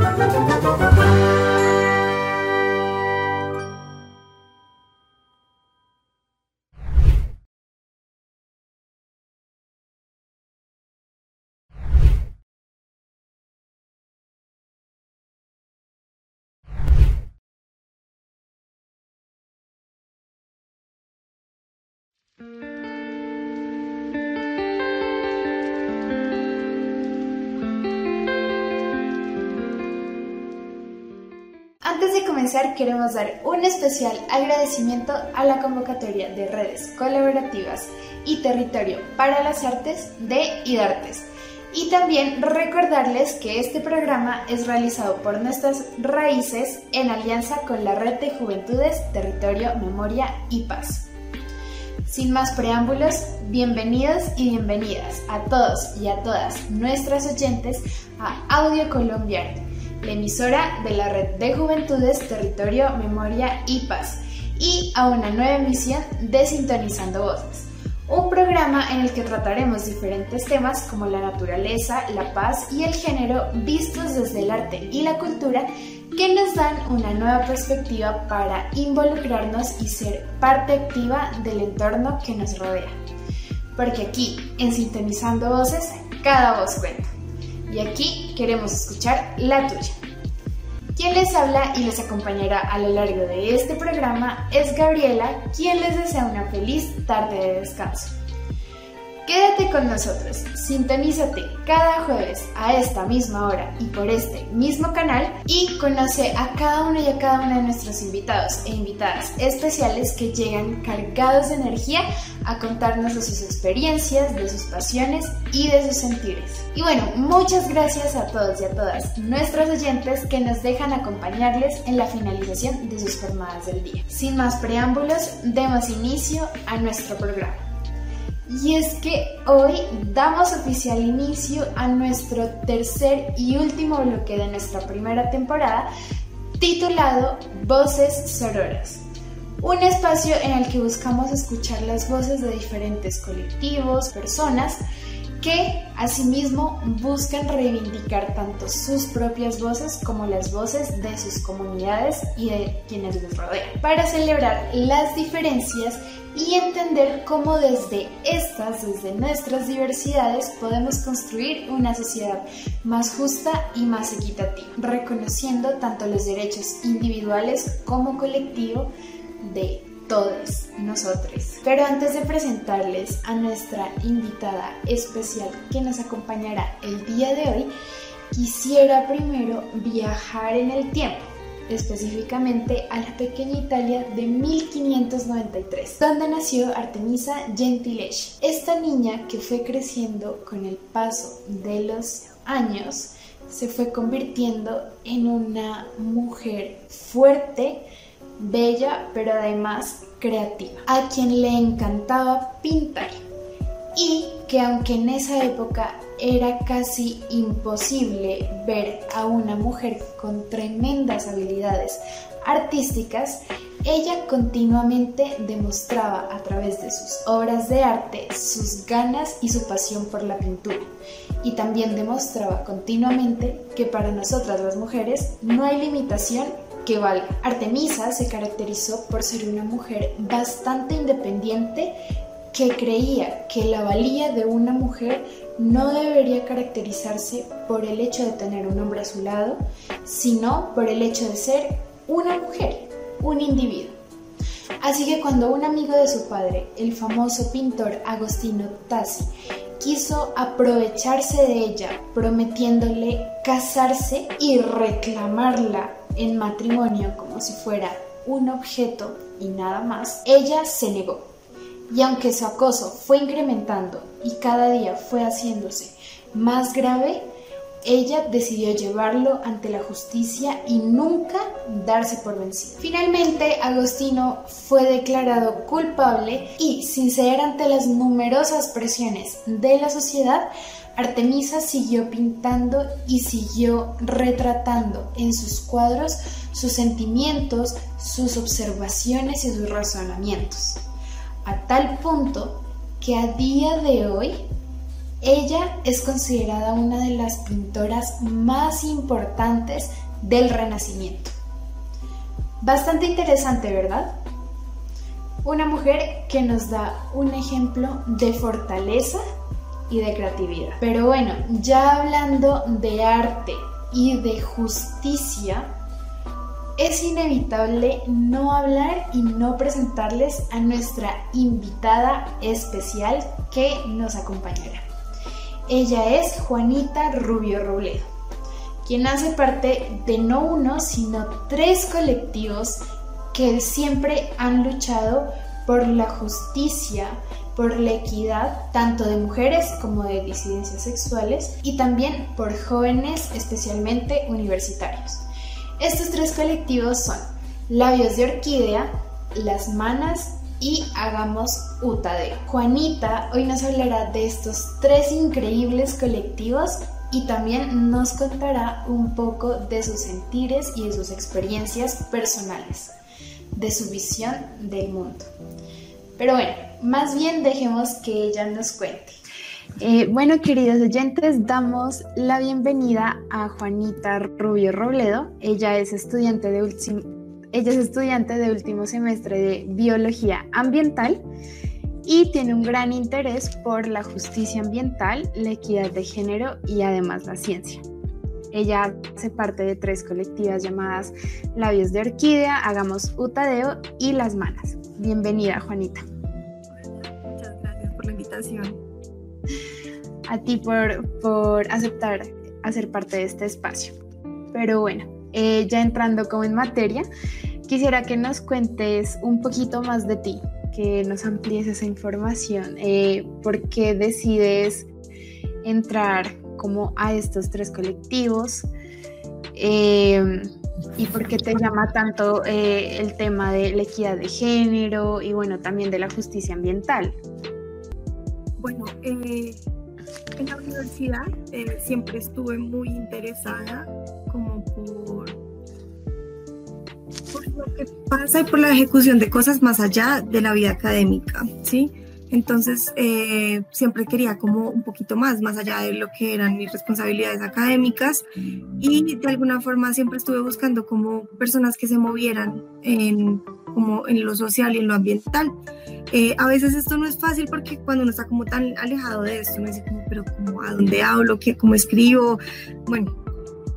Thank you. Antes de comenzar, queremos dar un especial agradecimiento a la convocatoria de redes colaborativas y territorio para las artes de IDARTES. Y también recordarles que este programa es realizado por nuestras raíces en alianza con la Red de Juventudes, Territorio, Memoria y Paz. Sin más preámbulos, bienvenidos y bienvenidas a todos y a todas nuestras oyentes a Audio Colombiano la emisora de la Red de Juventudes, Territorio, Memoria y Paz, y a una nueva emisión de Sintonizando Voces, un programa en el que trataremos diferentes temas como la naturaleza, la paz y el género vistos desde el arte y la cultura que nos dan una nueva perspectiva para involucrarnos y ser parte activa del entorno que nos rodea. Porque aquí, en Sintonizando Voces, cada voz cuenta y aquí queremos escuchar la tuya. Quien les habla y les acompañará a lo largo de este programa es Gabriela, quien les desea una feliz tarde de descanso. Quédate con nosotros, sintonízate cada jueves a esta misma hora y por este mismo canal y conoce a cada uno y a cada una de nuestros invitados e invitadas especiales que llegan cargados de energía a contarnos de sus experiencias, de sus pasiones y de sus sentires. Y bueno, muchas gracias a todos y a todas nuestros oyentes que nos dejan acompañarles en la finalización de sus jornadas del día. Sin más preámbulos, demos inicio a nuestro programa. Y es que hoy damos oficial inicio a nuestro tercer y último bloque de nuestra primera temporada titulado Voces Sororas. Un espacio en el que buscamos escuchar las voces de diferentes colectivos, personas que asimismo buscan reivindicar tanto sus propias voces como las voces de sus comunidades y de quienes les rodean, para celebrar las diferencias y entender cómo desde estas, desde nuestras diversidades, podemos construir una sociedad más justa y más equitativa, reconociendo tanto los derechos individuales como colectivo de todos nosotros. Pero antes de presentarles a nuestra invitada especial que nos acompañará el día de hoy, quisiera primero viajar en el tiempo específicamente a la pequeña Italia de 1593, donde nació Artemisa Gentileschi. Esta niña que fue creciendo con el paso de los años, se fue convirtiendo en una mujer fuerte, bella, pero además creativa, a quien le encantaba pintar y que aunque en esa época era casi imposible ver a una mujer con tremendas habilidades artísticas, ella continuamente demostraba a través de sus obras de arte sus ganas y su pasión por la pintura. Y también demostraba continuamente que para nosotras las mujeres no hay limitación que valga. Artemisa se caracterizó por ser una mujer bastante independiente que creía que la valía de una mujer no debería caracterizarse por el hecho de tener un hombre a su lado, sino por el hecho de ser una mujer, un individuo. Así que cuando un amigo de su padre, el famoso pintor Agostino Tassi, quiso aprovecharse de ella prometiéndole casarse y reclamarla en matrimonio como si fuera un objeto y nada más, ella se negó. Y aunque su acoso fue incrementando y cada día fue haciéndose más grave, ella decidió llevarlo ante la justicia y nunca darse por vencido. Finalmente, Agostino fue declarado culpable y, sin ceder ante las numerosas presiones de la sociedad, Artemisa siguió pintando y siguió retratando en sus cuadros sus sentimientos, sus observaciones y sus razonamientos a tal punto que a día de hoy Ella es considerada una de las pintoras más importantes del Renacimiento. Bastante interesante, ¿verdad? Una mujer que nos da un ejemplo de fortaleza y de creatividad. Pero bueno, ya hablando de arte y de justicia, es inevitable no hablar y no presentarles a nuestra invitada especial que nos acompañará. Ella es Juanita Rubio Robledo, quien hace parte de no uno, sino tres colectivos que siempre han luchado por la justicia, por la equidad tanto de mujeres como de disidencias sexuales y también por jóvenes especialmente universitarios. Estos tres colectivos son Labios de Orquídea, Las Manas y Hagamos Utade. Juanita hoy nos hablará de estos tres increíbles colectivos y también nos contará un poco de sus sentires y de sus experiencias personales, de su visión del mundo. Pero bueno, más bien dejemos que ella nos cuente. Eh, bueno, queridos oyentes, damos la bienvenida a Juanita Rubio Robledo. Ella es estudiante de, ella es estudiante de último semestre de Biología Ambiental y tiene un gran interés por la justicia ambiental, la equidad de género y además la ciencia. Ella hace parte de tres colectivas llamadas Labios de Orquídea, Hagamos Utadeo y Las Manas. Bienvenida, Juanita. A ti por, por aceptar hacer parte de este espacio. Pero bueno, eh, ya entrando como en materia, quisiera que nos cuentes un poquito más de ti, que nos amplíes esa información. Eh, ¿Por qué decides entrar como a estos tres colectivos? Eh, ¿Y por qué te llama tanto eh, el tema de la equidad de género y bueno, también de la justicia ambiental? Bueno, en la universidad siempre estuve muy interesada como por lo que pasa y por la ejecución de cosas más allá de la vida académica, ¿sí? Entonces, eh, siempre quería como un poquito más, más allá de lo que eran mis responsabilidades académicas y de alguna forma siempre estuve buscando como personas que se movieran en, como en lo social y en lo ambiental. Eh, a veces esto no es fácil porque cuando uno está como tan alejado de esto, uno dice como, pero como, ¿a dónde hablo? ¿Qué, ¿Cómo escribo? Bueno,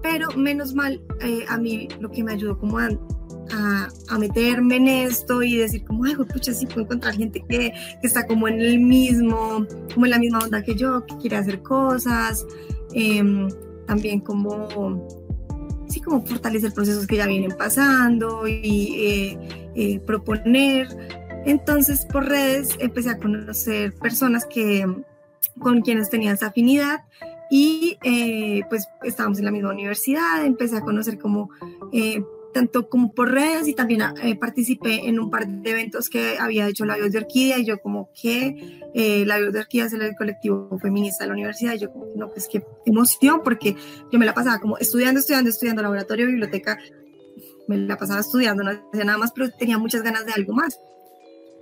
pero menos mal, eh, a mí lo que me ayudó como a a, meterme en esto y decir como, ay, pucha, sí puedo encontrar gente que, está como en el mismo, como en la misma onda que yo, que quiere hacer cosas, em, también como, sí, como fortalecer procesos que ya vienen pasando y eh, eh, proponer. Entonces, por redes empecé a conocer personas que, con quienes tenían esa afinidad y eh, pues estábamos en la misma universidad, empecé a conocer como tanto como por redes y también eh, participé en un par de eventos que había hecho Labios de Orquídea y yo como que eh, Labios de Orquídea es el colectivo feminista de la universidad y yo como no, pues qué emoción porque yo me la pasaba como estudiando, estudiando, estudiando laboratorio, biblioteca, me la pasaba estudiando, no hacía nada más, pero tenía muchas ganas de algo más.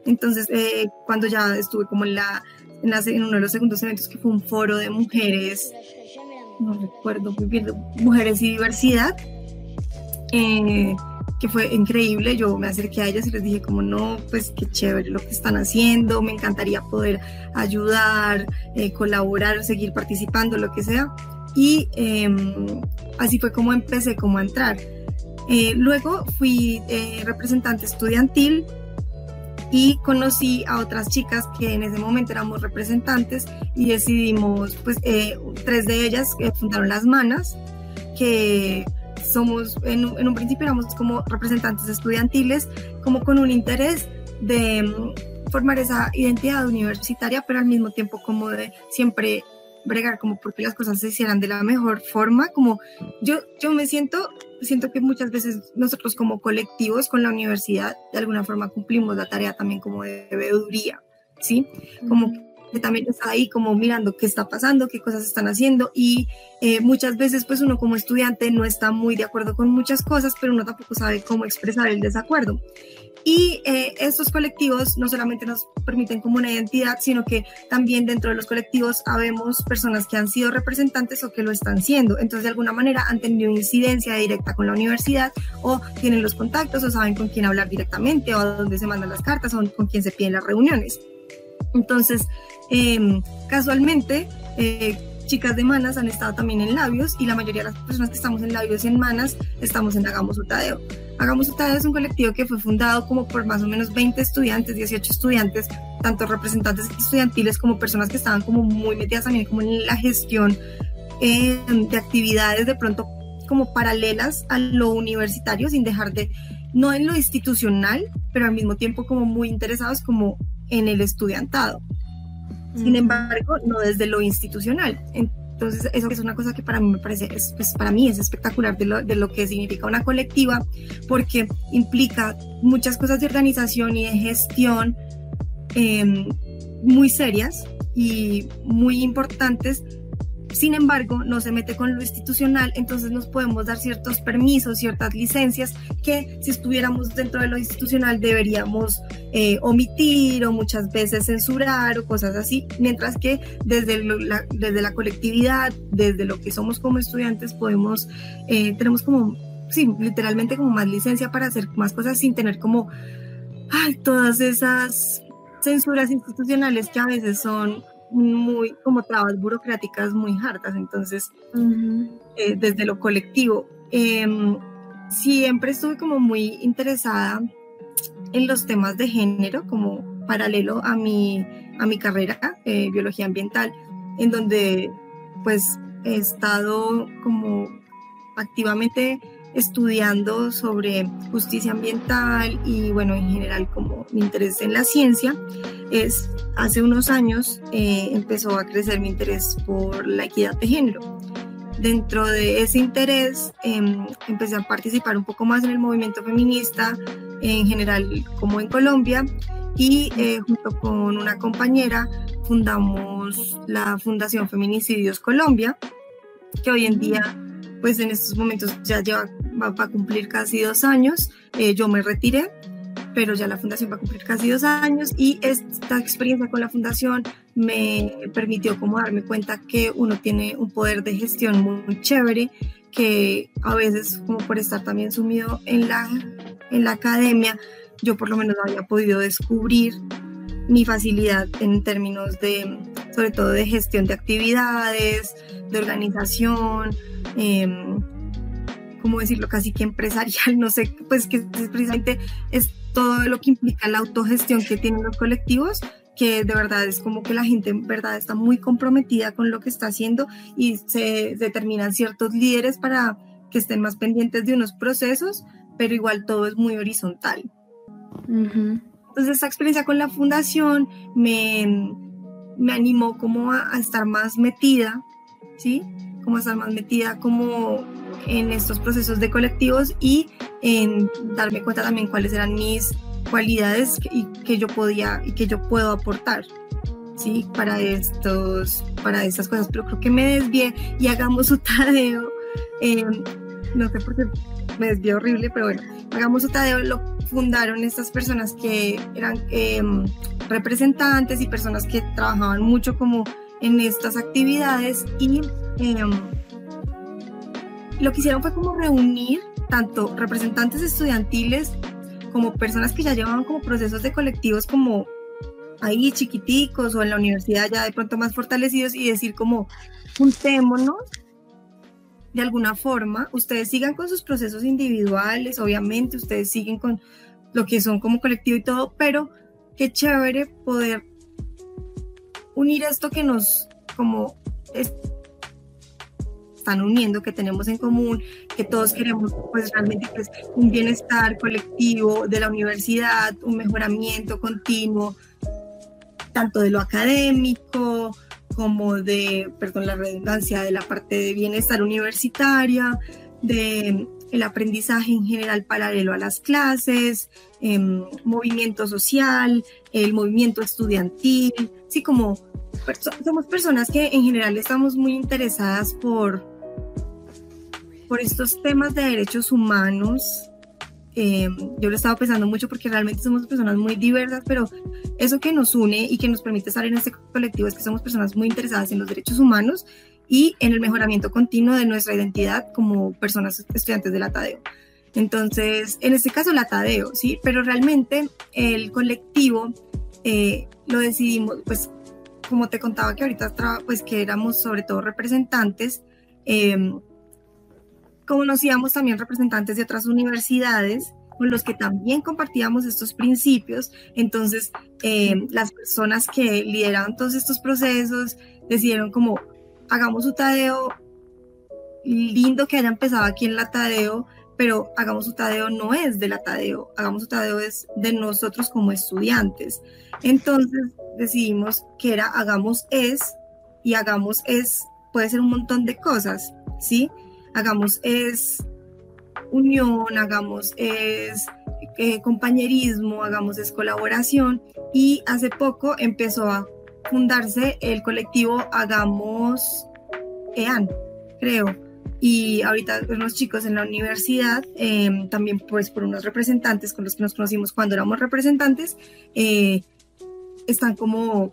Entonces, eh, cuando ya estuve como en, la, en, en uno de los segundos eventos que fue un foro de mujeres, no recuerdo muy bien, mujeres y diversidad, eh, que fue increíble. Yo me acerqué a ellas y les dije como no, pues qué chévere lo que están haciendo, me encantaría poder ayudar, eh, colaborar, seguir participando, lo que sea. Y em, así fue como empecé como a entrar. Eh, luego fui representante estudiantil y conocí a otras chicas que en ese momento éramos representantes y decidimos, pues tres de ellas fundaron las manas, que somos, en, un principio éramos como representantes estudiantiles, como con un interés de mm, formar esa identidad universitaria, pero al mismo tiempo como de siempre bregar como porque las cosas se hicieran de la mejor forma, como yo, yo me siento, siento que muchas veces nosotros como colectivos con la universidad de alguna forma cumplimos la tarea también como de veeduría, ¿sí? Como que también está ahí como mirando qué está pasando, qué cosas están haciendo y eh, muchas veces pues uno como estudiante no está muy de acuerdo con muchas cosas, pero uno tampoco sabe cómo expresar el desacuerdo. Y eh, estos colectivos no solamente nos permiten como una identidad, sino que también dentro de los colectivos habemos personas que han sido representantes o que lo están siendo. Entonces, de alguna manera han tenido incidencia directa con la universidad o tienen los contactos o saben con quién hablar directamente o a dónde se mandan las cartas o con quién se piden las reuniones. Entonces, em, casualmente, eh, chicas de Manas han estado también en Labios y la mayoría de las personas que estamos en Labios y en Manas estamos en Hagamos Utadeo. Hagamos Utadeo es un colectivo que fue fundado como por más o menos 20 estudiantes, 18 estudiantes, tanto representantes estudiantiles como personas que estaban como muy metidas también como en la gestión eh, de actividades de pronto como paralelas a lo universitario sin dejar de, no en lo institucional, pero al mismo tiempo como muy interesados como en el estudiantado. Sin embargo, no desde lo institucional. Entonces, eso es una cosa que para mí me parece, es, pues para mí es espectacular de lo, de lo, que significa una colectiva, porque implica muchas cosas de organización y de gestión em, muy serias y muy importantes sin embargo, no se mete con lo institucional, entonces nos podemos dar ciertos permisos, ciertas licencias que si estuviéramos dentro de lo institucional deberíamos eh, omitir o muchas veces censurar o cosas así, mientras que desde, la, desde la colectividad, desde lo que somos como estudiantes, podemos, eh, tenemos como, sí, literalmente como más licencia para hacer más cosas sin tener como, ay, todas esas censuras institucionales que a veces son muy como trabas burocráticas muy hartas, entonces eh, desde lo colectivo. Em, siempre estuve como muy interesada en los temas de género, como paralelo a mi, a mi carrera, eh, biología ambiental, en donde pues he estado como activamente estudiando sobre justicia ambiental y bueno, en general como mi interés en la ciencia, es hace unos años eh, empezó a crecer mi interés por la equidad de género. Dentro de ese interés em, empecé a participar un poco más en el movimiento feminista, en general como en Colombia, y eh, junto con una compañera fundamos la Fundación Feminicidios Colombia, que hoy en día pues en estos momentos ya lleva, va, a cumplir casi dos años. Eh, yo me retiré, pero ya la fundación va a cumplir casi dos años y esta experiencia con la fundación me permitió como darme cuenta que uno tiene un poder de gestión muy, chévere, que a veces como por estar también sumido en la, en la academia, yo por lo menos no había podido descubrir mi facilidad en términos de, sobre todo de gestión de actividades, de organización, eh, ¿cómo decirlo? Casi que empresarial, no sé, pues que precisamente es todo lo que implica la autogestión que tienen los colectivos, que de verdad es como que la gente en verdad está muy comprometida con lo que está haciendo y se determinan ciertos líderes para que estén más pendientes de unos procesos, pero igual todo es muy horizontal. Entonces esta experiencia con la fundación me, me animó como a, a estar más metida, ¿sí? como estar más metida como en estos procesos de colectivos y en darme cuenta también cuáles eran mis cualidades y que yo podía y que yo puedo aportar sí para estos para estas cosas pero creo que me desvié y hagamos su tadeo eh, no sé por qué me desvié horrible pero bueno hagamos tadeo lo fundaron estas personas que eran em, representantes y personas que trabajaban mucho como en estas actividades y Em, lo que hicieron fue como reunir tanto representantes estudiantiles como personas que ya llevaban como procesos de colectivos como ahí chiquiticos o en la universidad ya de pronto más fortalecidos y decir como juntémonos de alguna forma, ustedes sigan con sus procesos individuales, obviamente ustedes siguen con lo que son como colectivo y todo, pero qué chévere poder unir esto que nos como están uniendo, que tenemos en común, que todos queremos pues realmente pues, un bienestar colectivo de la universidad, un mejoramiento continuo, tanto de lo académico como de, perdón, la redundancia, de la parte de bienestar universitaria, de el aprendizaje en general paralelo a las clases, em, movimiento social, el movimiento estudiantil, sí, como somos personas que en general estamos muy interesadas por, por estos temas de derechos humanos eh, yo lo estaba pensando mucho porque realmente somos personas muy diversas, pero eso que nos une y que nos permite estar en este colectivo es que somos personas muy interesadas en los derechos humanos y en el mejoramiento continuo de nuestra identidad como personas estudiantes de la Tadeo. Entonces, en este caso la Tadeo, ¿sí? Pero realmente el colectivo eh, lo decidimos, pues como te contaba que ahorita, pues que éramos sobre todo representantes, eh, conocíamos también representantes de otras universidades con los que también compartíamos estos principios. Entonces, eh, las personas que lideraban todos estos procesos decidieron como, hagamos un Tadeo, lindo que haya empezado aquí en la Tadeo, pero hagamos un Tadeo no es de la Tadeo, hagamos un Tadeo es de nosotros como estudiantes. Entonces decidimos que era hagamos es y hagamos es, puede ser un montón de cosas, ¿sí? Hagamos es unión, hagamos es eh, compañerismo, hagamos es colaboración y hace poco empezó a fundarse el colectivo Hagamos EAN, creo. Y ahorita unos chicos en la universidad, em, también pues por unos representantes con los que nos conocimos cuando éramos representantes, eh, están como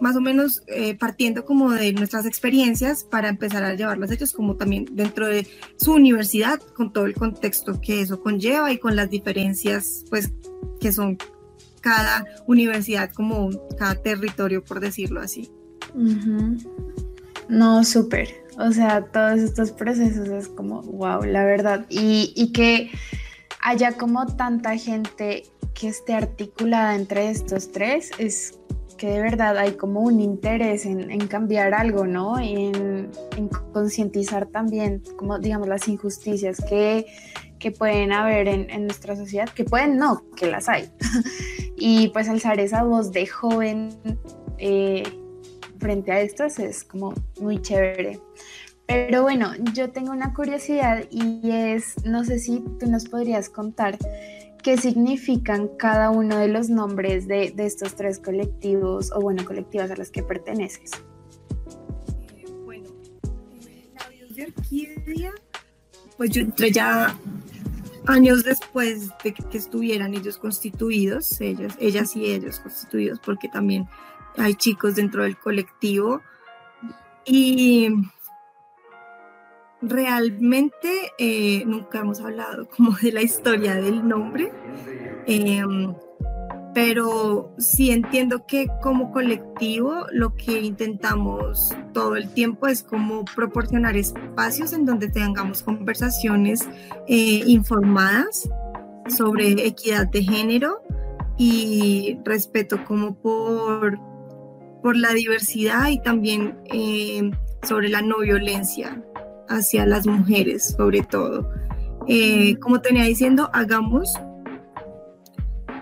más o menos eh, partiendo como de nuestras experiencias para empezar a llevarlas ellos como también dentro de su universidad con todo el contexto que eso conlleva y con las diferencias pues que son cada universidad como cada territorio por decirlo así. No, súper. O sea, todos estos procesos es como, wow, la verdad. Y, y que haya como tanta gente que esté articulada entre estos tres es que de verdad hay como un interés en, cambiar algo, ¿no? Y en, concientizar también, como digamos, las injusticias que, pueden haber en, nuestra sociedad, que pueden no, que las hay. y pues alzar esa voz de joven eh, frente a estas es como muy chévere. Pero bueno, yo tengo una curiosidad y es, no sé si tú nos podrías contar qué significan cada uno de los nombres de, estos tres colectivos o bueno, colectivas a las que perteneces. bueno, la de Orquídea, pues yo entré ya años después de que, estuvieran ellos constituidos, ellos, ellas y ellos constituidos, porque también hay chicos dentro del colectivo. Y realmente eh, nunca hemos hablado como de la historia del nombre, em, pero sí entiendo que como colectivo lo que intentamos todo el tiempo es como proporcionar espacios en donde tengamos conversaciones eh, informadas sobre equidad de género y respeto como por, por la diversidad y también eh, sobre la no violencia hacia las mujeres, sobre todo. Eh, como tenía diciendo, hagamos,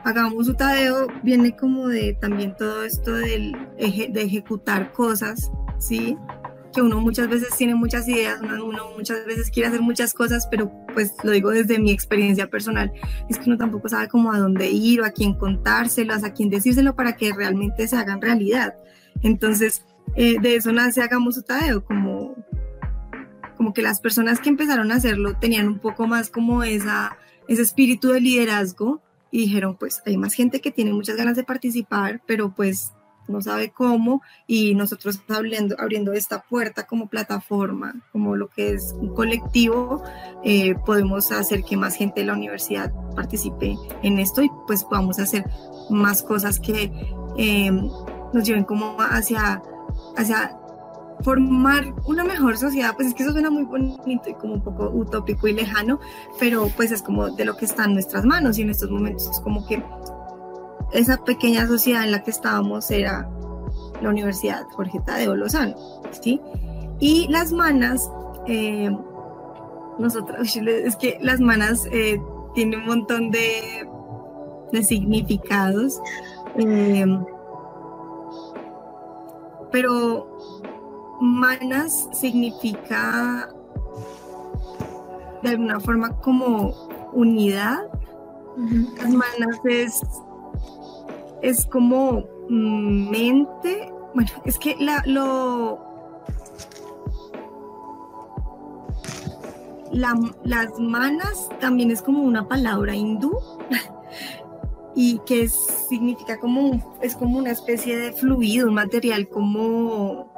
hagamos un Tadeo, viene como de también todo esto del de ejecutar cosas, ¿sí? Que uno muchas veces tiene muchas ideas, uno, uno, muchas veces quiere hacer muchas cosas, pero pues lo digo desde mi experiencia personal, es que uno tampoco sabe cómo a dónde ir o a quién contárselas, a quién decírselo para que realmente se hagan realidad. Entonces, eh, de eso nace Hagamos un Tadeo, como como que las personas que empezaron a hacerlo tenían un poco más como esa, ese espíritu de liderazgo y dijeron, pues hay más gente que tiene muchas ganas de participar, pero pues no sabe cómo y nosotros abriendo, abriendo esta puerta como plataforma, como lo que es un colectivo, eh, podemos hacer que más gente de la universidad participe en esto y pues podamos hacer más cosas que eh, nos lleven como hacia, hacia formar una mejor sociedad, pues es que eso suena muy bonito y como un poco utópico y lejano, pero pues es como de lo que está en nuestras manos y en estos momentos es como que esa pequeña sociedad en la que estábamos era la Universidad Jorge Tadeo Lozano, ¿sí? Y las manas, eh, nosotros, es que las manas eh, tienen un montón de, de significados, eh, pero manas significa de alguna forma como unidad. Las manas es, es como mente. Bueno, es que la, lo. las manas también es como una palabra hindú y que significa como, es como una especie de fluido, un material como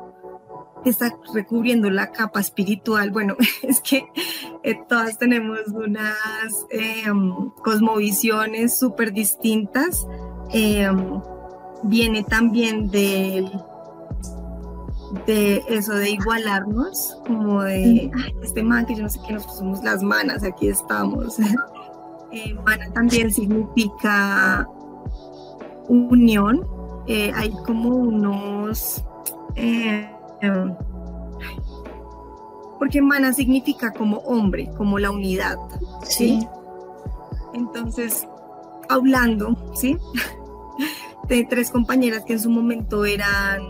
está recubriendo la capa espiritual. Bueno, es que eh, todas tenemos unas em, cosmovisiones súper distintas. Em, viene también del de eso de igualarnos, como de este man que yo no sé qué nos pusimos las manas, aquí estamos. Eh, mana también significa unión. Eh, hay como unos eh, porque mana significa como hombre, como la unidad, ¿sí? Entonces, hablando, ¿sí? De tres compañeras que en su momento eran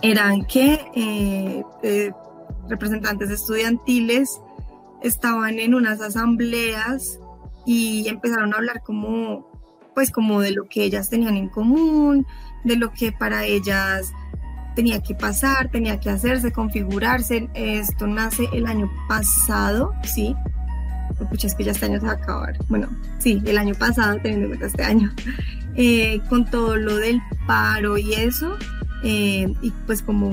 eran que eh, eh, representantes estudiantiles estaban en unas asambleas y empezaron a hablar como pues como de lo que ellas tenían en común, de lo que para ellas tenía que pasar, tenía que hacerse, configurarse. Esto nace el año pasado, ¿sí? Pucha, es que ya este año se va a acabar. Bueno, sí, el año pasado, teniendo en cuenta este año, eh, con todo lo del paro y eso, eh, y pues como,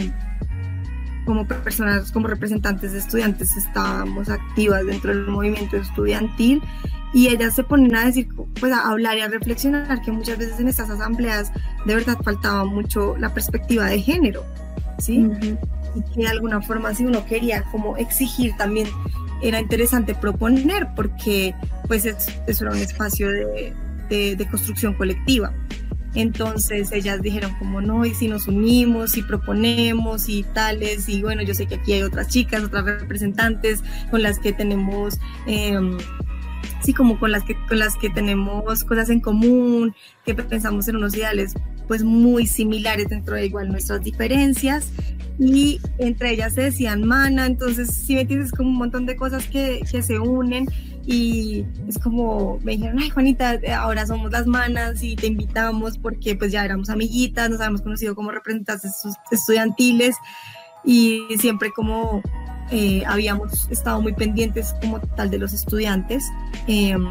como personas, como representantes de estudiantes estábamos activas dentro del movimiento estudiantil y ellas se ponen a decir, pues a hablar y a reflexionar que muchas veces en estas asambleas de verdad faltaba mucho la perspectiva de género, ¿sí? Y que de alguna forma si uno quería como exigir también era interesante proponer porque pues eso era un espacio de, de construcción colectiva. Entonces ellas dijeron como no, y si nos unimos y proponemos y tales, y bueno, yo sé que aquí hay otras chicas, otras representantes con las que tenemos, eh, como con las, que, con las que tenemos cosas en común, que pensamos en unos ideales pues muy similares dentro de igual nuestras diferencias. Y entre ellas se decían mana, entonces si me entiendes como un montón de cosas que, que se unen. Y es como me dijeron, ay Juanita, ahora somos las manas y te invitamos porque pues ya éramos amiguitas, nos habíamos conocido como representantes estudiantiles y siempre como eh, habíamos estado muy pendientes como tal de los estudiantes, em,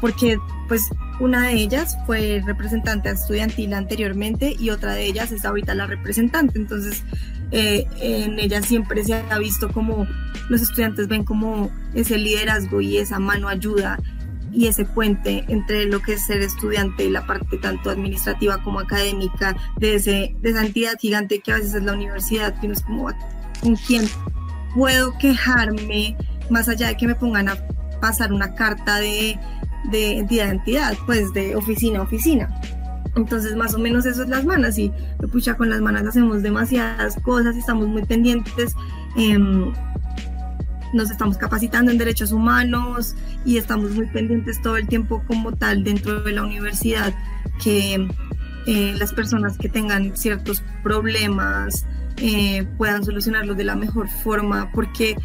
porque pues una de ellas fue representante estudiantil anteriormente y otra de ellas es ahorita la representante, entonces eh, en ella siempre se ha visto como los estudiantes ven como ese liderazgo y esa mano ayuda y ese puente entre lo que es ser estudiante y la parte tanto administrativa como académica de, ese, de esa entidad gigante que a veces es la universidad, que no es como con quién puedo quejarme más allá de que me pongan a pasar una carta de, de entidad a entidad, pues de oficina a oficina. Entonces, más o menos eso es las manos y pucha, con las manos hacemos demasiadas cosas, estamos muy pendientes, em, nos estamos capacitando en derechos humanos y estamos muy pendientes todo el tiempo como tal dentro de la universidad que eh, las personas que tengan ciertos problemas eh, puedan solucionarlos de la mejor forma, porque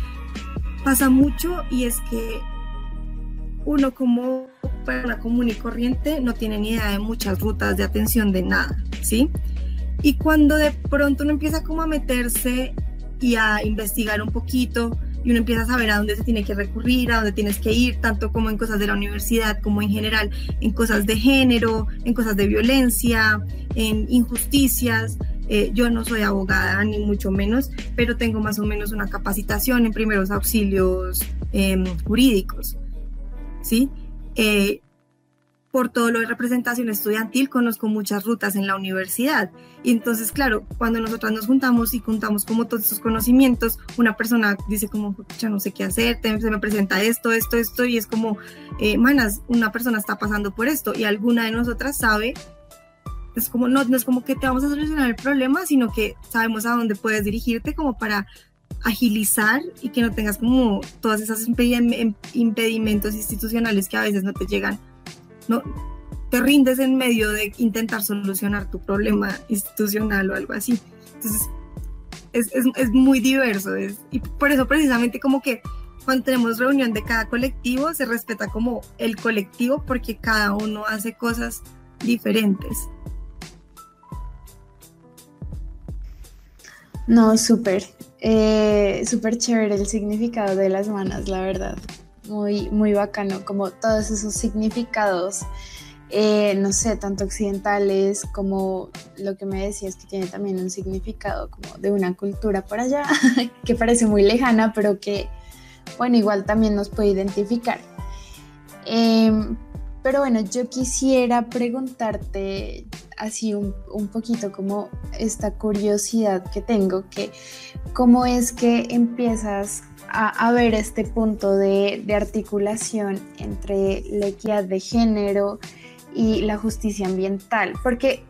pasa mucho y es que uno como persona común y corriente no tiene ni idea de muchas rutas de atención de nada, ¿sí? Y cuando de pronto uno empieza como a meterse y a investigar un poquito y uno empieza a saber a dónde se tiene que recurrir, a dónde tienes que ir, tanto como en cosas de la universidad, como en general en cosas de género, en cosas de violencia, en injusticias. Eh, yo no soy abogada, ni mucho menos, pero tengo más o menos una capacitación en primeros auxilios em, jurídicos. ¿sí? Eh, por todo lo de representación estudiantil, conozco muchas rutas en la universidad. Y entonces, claro, cuando nosotras nos juntamos y juntamos como todos estos conocimientos, una persona dice como, ya no sé qué hacer, se me presenta esto, esto, esto, y es como, eh, manas, una persona está pasando por esto y alguna de nosotras sabe, es como, no, no es como que te vamos a solucionar el problema, sino que sabemos a dónde puedes dirigirte como para agilizar y que no tengas como todas esas impedimentos institucionales que a veces no te llegan, no te rindes en medio de intentar solucionar tu problema institucional o algo así. Entonces, es, es, es muy diverso y por eso precisamente como que cuando tenemos reunión de cada colectivo se respeta como el colectivo porque cada uno hace cosas diferentes. No, súper. Eh, Súper chévere el significado de las manos, la verdad. Muy, muy bacano, como todos esos significados, eh, no sé, tanto occidentales como lo que me decías que tiene también un significado como de una cultura por allá, que parece muy lejana, pero que, bueno, igual también nos puede identificar. Em, pero bueno, yo quisiera preguntarte así un, poquito como esta curiosidad que tengo, que cómo es que empiezas a, ver este punto de, articulación entre la equidad de género y la justicia ambiental, porque,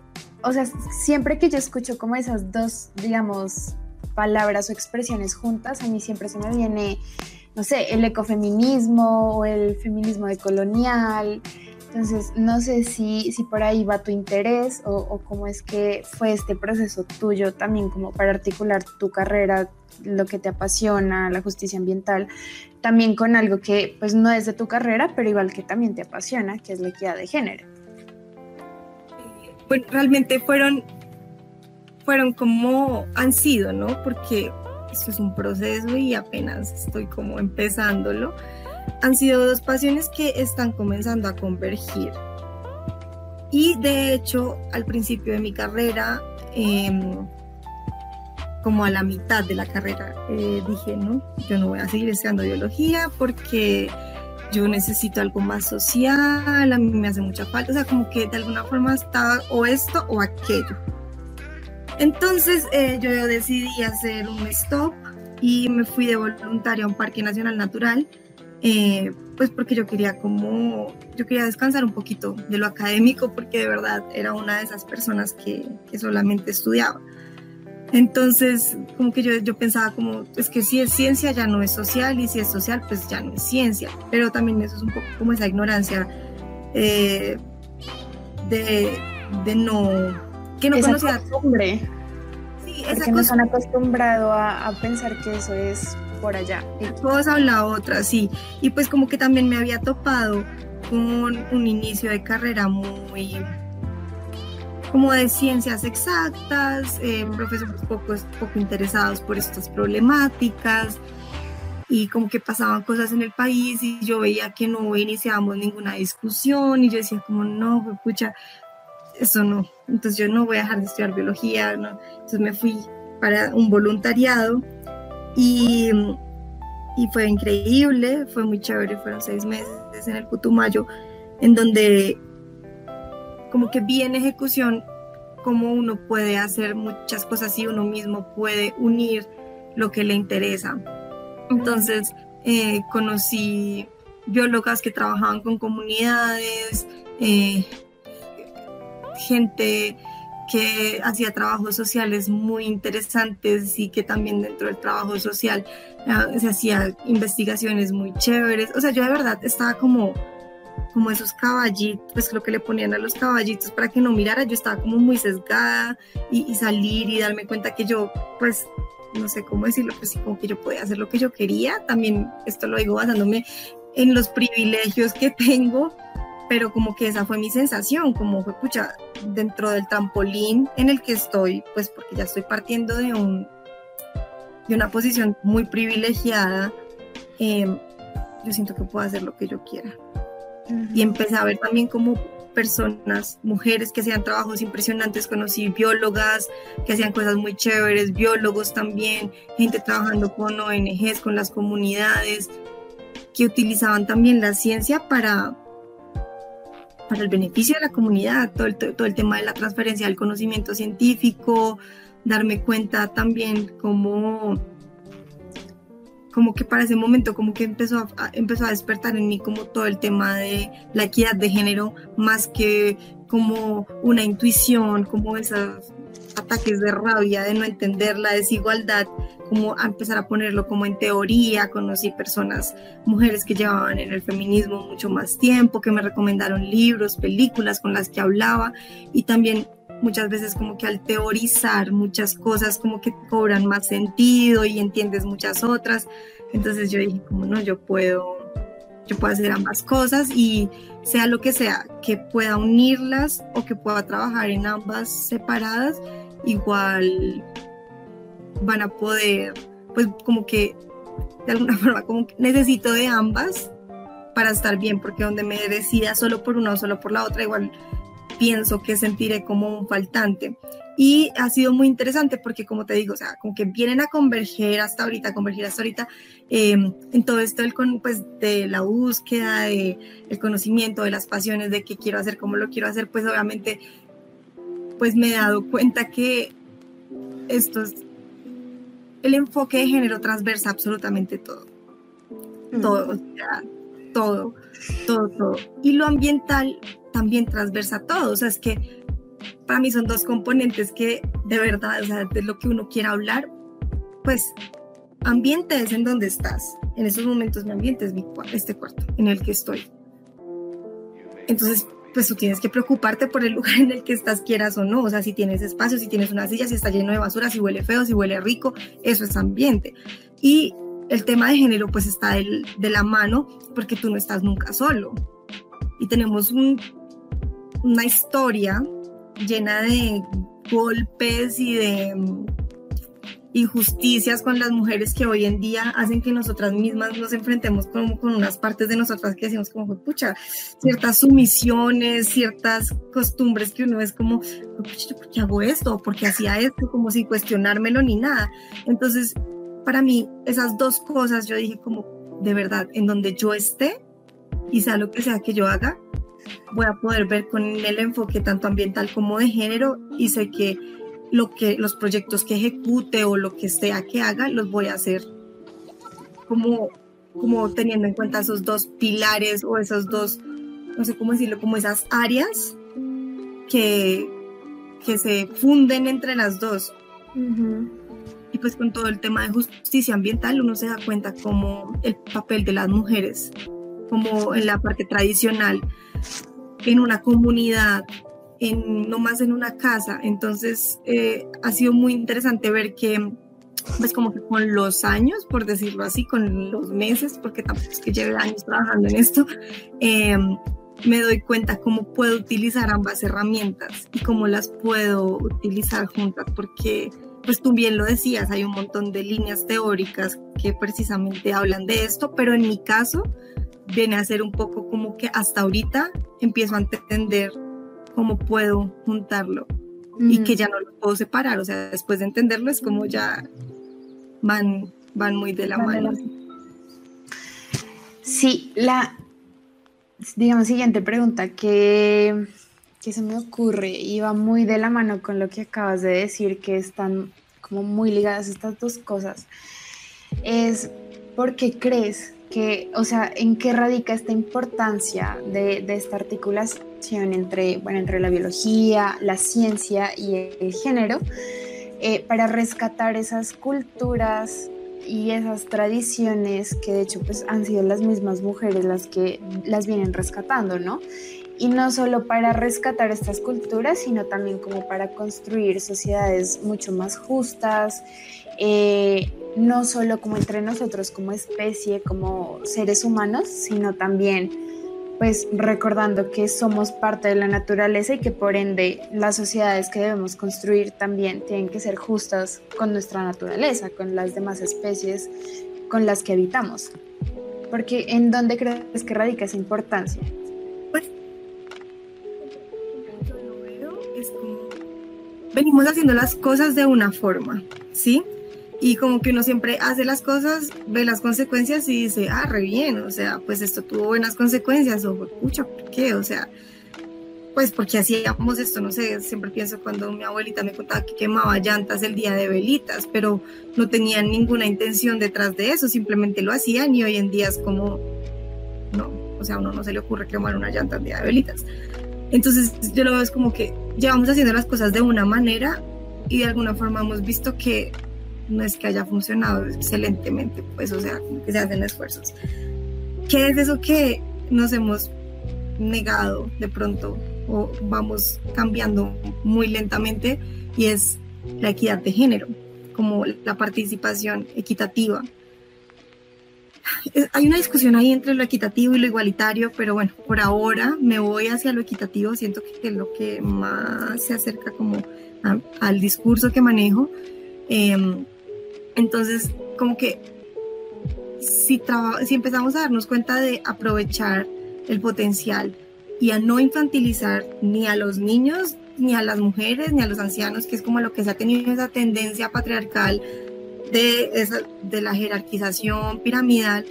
o sea, siempre que yo escucho como esas dos, digamos, palabras o expresiones juntas, a mí siempre se me viene, no sé, el ecofeminismo o el feminismo decolonial, entonces, no sé si, si por ahí va tu interés o, cómo es que fue este proceso tuyo también como para articular tu carrera, lo que te apasiona, la justicia ambiental, también con algo que pues no es de tu carrera, pero igual que también te apasiona, que es la equidad de género. Pues realmente fueron, fueron como han sido, ¿no? Porque esto es un proceso y apenas estoy como empezándolo han sido dos pasiones que están comenzando a convergir. Y de hecho, al principio de mi carrera, em, como a la mitad de la carrera, eh, dije, no, yo no voy a seguir estudiando biología porque yo necesito algo más social, a mí me hace mucha falta, o sea, como que de alguna forma estaba o esto o aquello. Entonces eh, yo decidí hacer un stop y me fui de voluntaria a un parque nacional natural eh, pues porque yo quería como, yo quería descansar un poquito de lo académico porque de verdad era una de esas personas que, que solamente estudiaba. Entonces, como que yo, yo pensaba como, es que si es ciencia ya no es social y si es social pues ya no es ciencia, pero también eso es un poco como esa ignorancia eh, de, de, no, que no conocía. Costumbre. Sí, esa Porque nos han acostumbrado a, a pensar que eso es por allá. Todos la otra, sí. Y pues como que también me había topado con un inicio de carrera muy como de ciencias exactas, eh, profesores poco, poco interesados por estas problemáticas y como que pasaban cosas en el país y yo veía que no iniciábamos ninguna discusión y yo decía como no, pucha, eso no, entonces yo no voy a dejar de estudiar biología, ¿no? entonces me fui para un voluntariado y, y fue increíble, fue muy chévere, fueron seis meses en el Putumayo, en donde como que vi en ejecución cómo uno puede hacer muchas cosas y uno mismo puede unir lo que le interesa. Entonces eh, conocí biólogas que trabajaban con comunidades, eh, gente que hacía trabajos sociales muy interesantes y que también dentro del trabajo social ah, se hacía investigaciones muy chéveres. O sea, yo de verdad estaba como, como esos caballitos, pues lo que le ponían a los caballitos para que no mirara, yo estaba como muy sesgada y, salir y darme cuenta que yo, pues, no sé cómo decirlo, pues sí, como que yo podía hacer lo que yo quería. También esto lo digo basándome en los privilegios que tengo pero como que esa fue mi sensación, como fue, pucha, dentro del trampolín en el que estoy, pues porque ya estoy partiendo de, un, de una posición muy privilegiada, em, yo siento que puedo hacer lo que yo quiera. Y empecé a ver también como personas, mujeres que hacían trabajos impresionantes, conocí biólogas que hacían cosas muy chéveres, biólogos también, gente trabajando con ONGs, con las comunidades, que utilizaban también la ciencia para, para el beneficio de la comunidad, todo el, todo el tema de la transferencia del conocimiento científico, darme cuenta también cómo como que para ese momento como que empezó a, empezó a despertar en mí como todo el tema de la equidad de género más que como una intuición, como esos ataques de rabia, de no entender la desigualdad, como a empezar a ponerlo como en teoría, conocí personas, mujeres que llevaban en el feminismo mucho más tiempo, que me recomendaron libros, películas con las que hablaba y también muchas veces como que al teorizar muchas cosas como que cobran más sentido y entiendes muchas otras. Entonces yo dije como no, yo puedo, yo puedo hacer ambas cosas y sea lo que sea, que pueda unirlas o que pueda trabajar en ambas separadas, igual van a poder pues como que de alguna forma como que necesito de ambas para estar bien, porque donde me decida solo por una o solo por la otra, igual pienso que sentiré como un faltante. Y ha sido muy interesante porque, como te digo, o sea, como que vienen a converger hasta ahorita, convergir hasta ahorita em, en todo esto del, pues, de la búsqueda, de el conocimiento, de las pasiones, de qué quiero hacer, cómo lo quiero hacer, pues obviamente, pues me he dado cuenta que esto es, el enfoque de género transversa absolutamente todo. Todo, o sea, todo, todo, todo. Y lo ambiental también transversa todo, o sea, es que para mí son dos componentes que de verdad, o sea, de lo que uno quiera hablar, pues ambiente es en donde estás. En esos momentos mi ambiente es mi, este cuarto en el que estoy. Entonces, pues tú tienes que preocuparte por el lugar en el que estás, quieras o no. O sea, si tienes espacio, si tienes una silla, si está lleno de basura, si huele feo, si huele rico, eso es ambiente. Y el tema de género pues está de la mano porque tú no estás nunca solo. Y tenemos una historia llena de golpes y de injusticias con las mujeres que hoy en día hacen que nosotras mismas nos enfrentemos con, con unas partes de nosotras que decimos como, pucha, ciertas sumisiones, ciertas costumbres que uno es como, ¿por qué hago esto? ¿Por qué hacía esto? Como sin cuestionármelo ni nada. Entonces, para mí, esas dos cosas, yo dije como, de verdad, en donde yo esté y sea lo que sea que yo haga, voy a poder ver con el enfoque tanto ambiental como de género y sé que lo que los proyectos que ejecute o lo que sea que haga los voy a hacer como como teniendo en cuenta esos dos pilares o esos dos no sé cómo decirlo como esas áreas que que se funden entre las dos. Y pues con todo el tema de justicia ambiental uno se da cuenta como el papel de las mujeres como en la parte tradicional en una comunidad, en, no más en una casa. Entonces eh, ha sido muy interesante ver que, pues como que con los años, por decirlo así, con los meses, porque tampoco es que lleve años trabajando en esto, em, me doy cuenta cómo puedo utilizar ambas herramientas y cómo las puedo utilizar juntas, porque pues tú bien lo decías, hay un montón de líneas teóricas que precisamente hablan de esto, pero en mi caso, viene a ser un poco como que hasta ahorita empiezo a entender cómo puedo juntarlo y que ya no lo puedo separar. O sea, después de entenderlo es como ya van, van muy de la mano. Sí, la, digamos, siguiente pregunta que, que se me ocurre y va muy de la mano con lo que acabas de decir, que están como muy ligadas estas dos cosas, es ¿por qué crees que, o sea, en qué radica esta importancia de, esta articulación entre, bueno, entre la biología, la ciencia y el, género, eh, para rescatar esas culturas y esas tradiciones que de hecho pues han sido las mismas mujeres las que las vienen rescatando, ¿no? Y no solo para rescatar estas culturas, sino también como para construir sociedades mucho más justas, eh, no solo como entre nosotros como especie, como seres humanos, sino también pues recordando que somos parte de la naturaleza y que por ende las sociedades que debemos construir también tienen que ser justas con nuestra naturaleza, con las demás especies con las que habitamos. Porque ¿en dónde crees que radica esa importancia? Pues venimos haciendo las cosas de una forma, ¿sí? Y como que uno siempre hace las cosas, ve las consecuencias y dice, ah, re bien, o sea, pues esto tuvo buenas consecuencias, o pucha, ¿por qué? O sea, pues porque hacíamos esto, no sé, siempre pienso cuando mi abuelita me contaba que quemaba llantas el día de velitas, pero no tenían ninguna intención detrás de eso, simplemente lo hacían y hoy en día es como, no, o sea, a uno no se le ocurre quemar una llanta el día de velitas. Entonces yo lo veo es como que llevamos haciendo las cosas de una manera y de alguna forma hemos visto que no es que haya funcionado excelentemente, pues, o sea, que se hacen esfuerzos. ¿Qué es eso que nos hemos negado de pronto o vamos cambiando muy lentamente? Y es la equidad de género, como la participación equitativa. Hay una discusión ahí entre lo equitativo y lo igualitario, pero bueno, por ahora me voy hacia lo equitativo, siento que es lo que más se acerca como al discurso que manejo. Eh, entonces, como que si, si empezamos a darnos cuenta de aprovechar el potencial y a no infantilizar ni a los niños, ni a las mujeres, ni a los ancianos, que es como lo que se ha tenido esa tendencia patriarcal de, la jerarquización piramidal,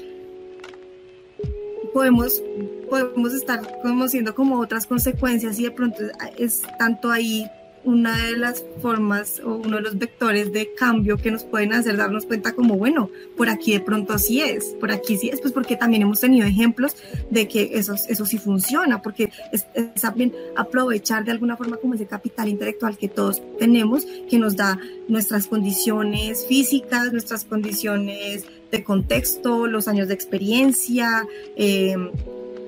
podemos, podemos estar conociendo como otras consecuencias y de pronto es tanto ahí una de las formas o uno de los vectores de cambio que nos pueden hacer darnos cuenta como, bueno, por aquí de pronto así es, por aquí sí es, pues porque también hemos tenido ejemplos de que eso, eso sí funciona, porque es, también aprovechar de alguna forma como ese capital intelectual que todos tenemos, que nos da nuestras condiciones físicas, nuestras condiciones de contexto, los años de experiencia, eh,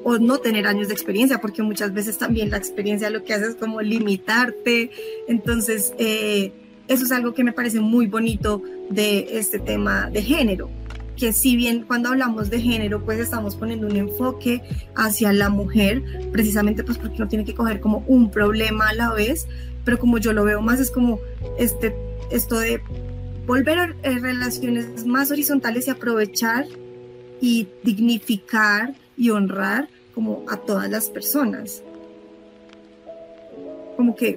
o no tener años de experiencia, porque muchas veces también la experiencia lo que hace es como limitarte. Entonces, eh, eso es algo que me parece muy bonito de este tema de género, que si bien cuando hablamos de género, pues estamos poniendo un enfoque hacia la mujer, precisamente pues porque no tiene que coger como un problema a la vez, pero como yo lo veo más es como este, esto de volver a relaciones más horizontales y aprovechar y dignificar y honrar como a todas las personas. Como que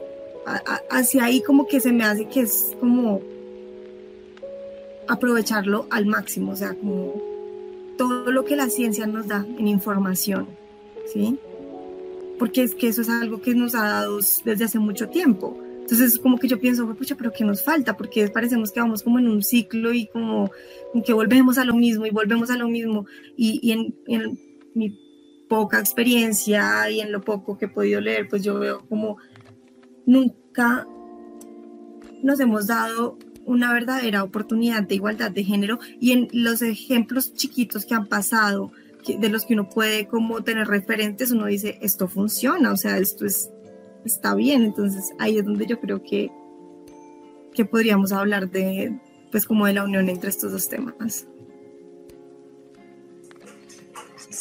hacia ahí como que se me hace que es como aprovecharlo al máximo, o sea, como todo lo que la ciencia nos da en información, ¿sí? Porque es que eso es algo que nos ha dado desde hace mucho tiempo. Entonces, como que yo pienso, pucha, pero ¿qué nos falta? Porque parecemos que vamos como en un ciclo y como, que volvemos a lo mismo y volvemos a lo mismo. Y, en, en mi poca experiencia y en lo poco que he podido leer, pues yo veo como nunca nos hemos dado una verdadera oportunidad de igualdad de género y en los ejemplos chiquitos que han pasado, de los que uno puede como tener referentes, uno dice, esto funciona, o sea, esto es, está bien, entonces ahí es donde yo creo que, que podríamos hablar de, pues como de la unión entre estos dos temas.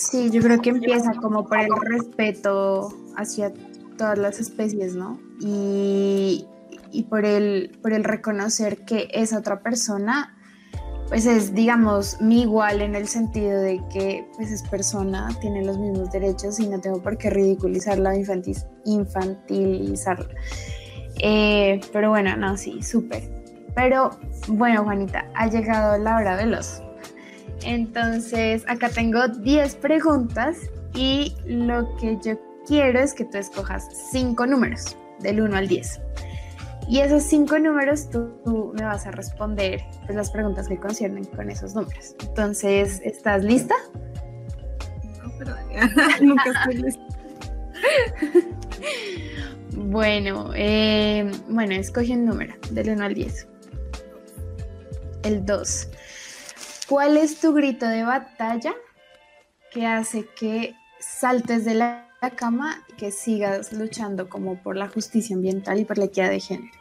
Sí, yo creo que empieza como por el respeto hacia todas las especies, ¿no? Y, por, el, por el reconocer que esa otra persona, pues es, digamos, mi igual en el sentido de que pues es persona, tiene los mismos derechos y no tengo por qué ridiculizarla o infantilizarla. Eh, pero bueno, no, sí, súper. Pero bueno, Juanita, ha llegado la hora de los entonces, acá tengo 10 preguntas y lo que yo quiero es que tú escojas 5 números, del 1 al 10. Y esos 5 números tú, me vas a responder pues, las preguntas que conciernen con esos números. Entonces, ¿estás lista? No, pero nunca estoy lista. bueno, eh, bueno, escoge un número, del 1 al 10. El 2. ¿Cuál es tu grito de batalla que hace que saltes de la cama y que sigas luchando como por la justicia ambiental y por la equidad de género?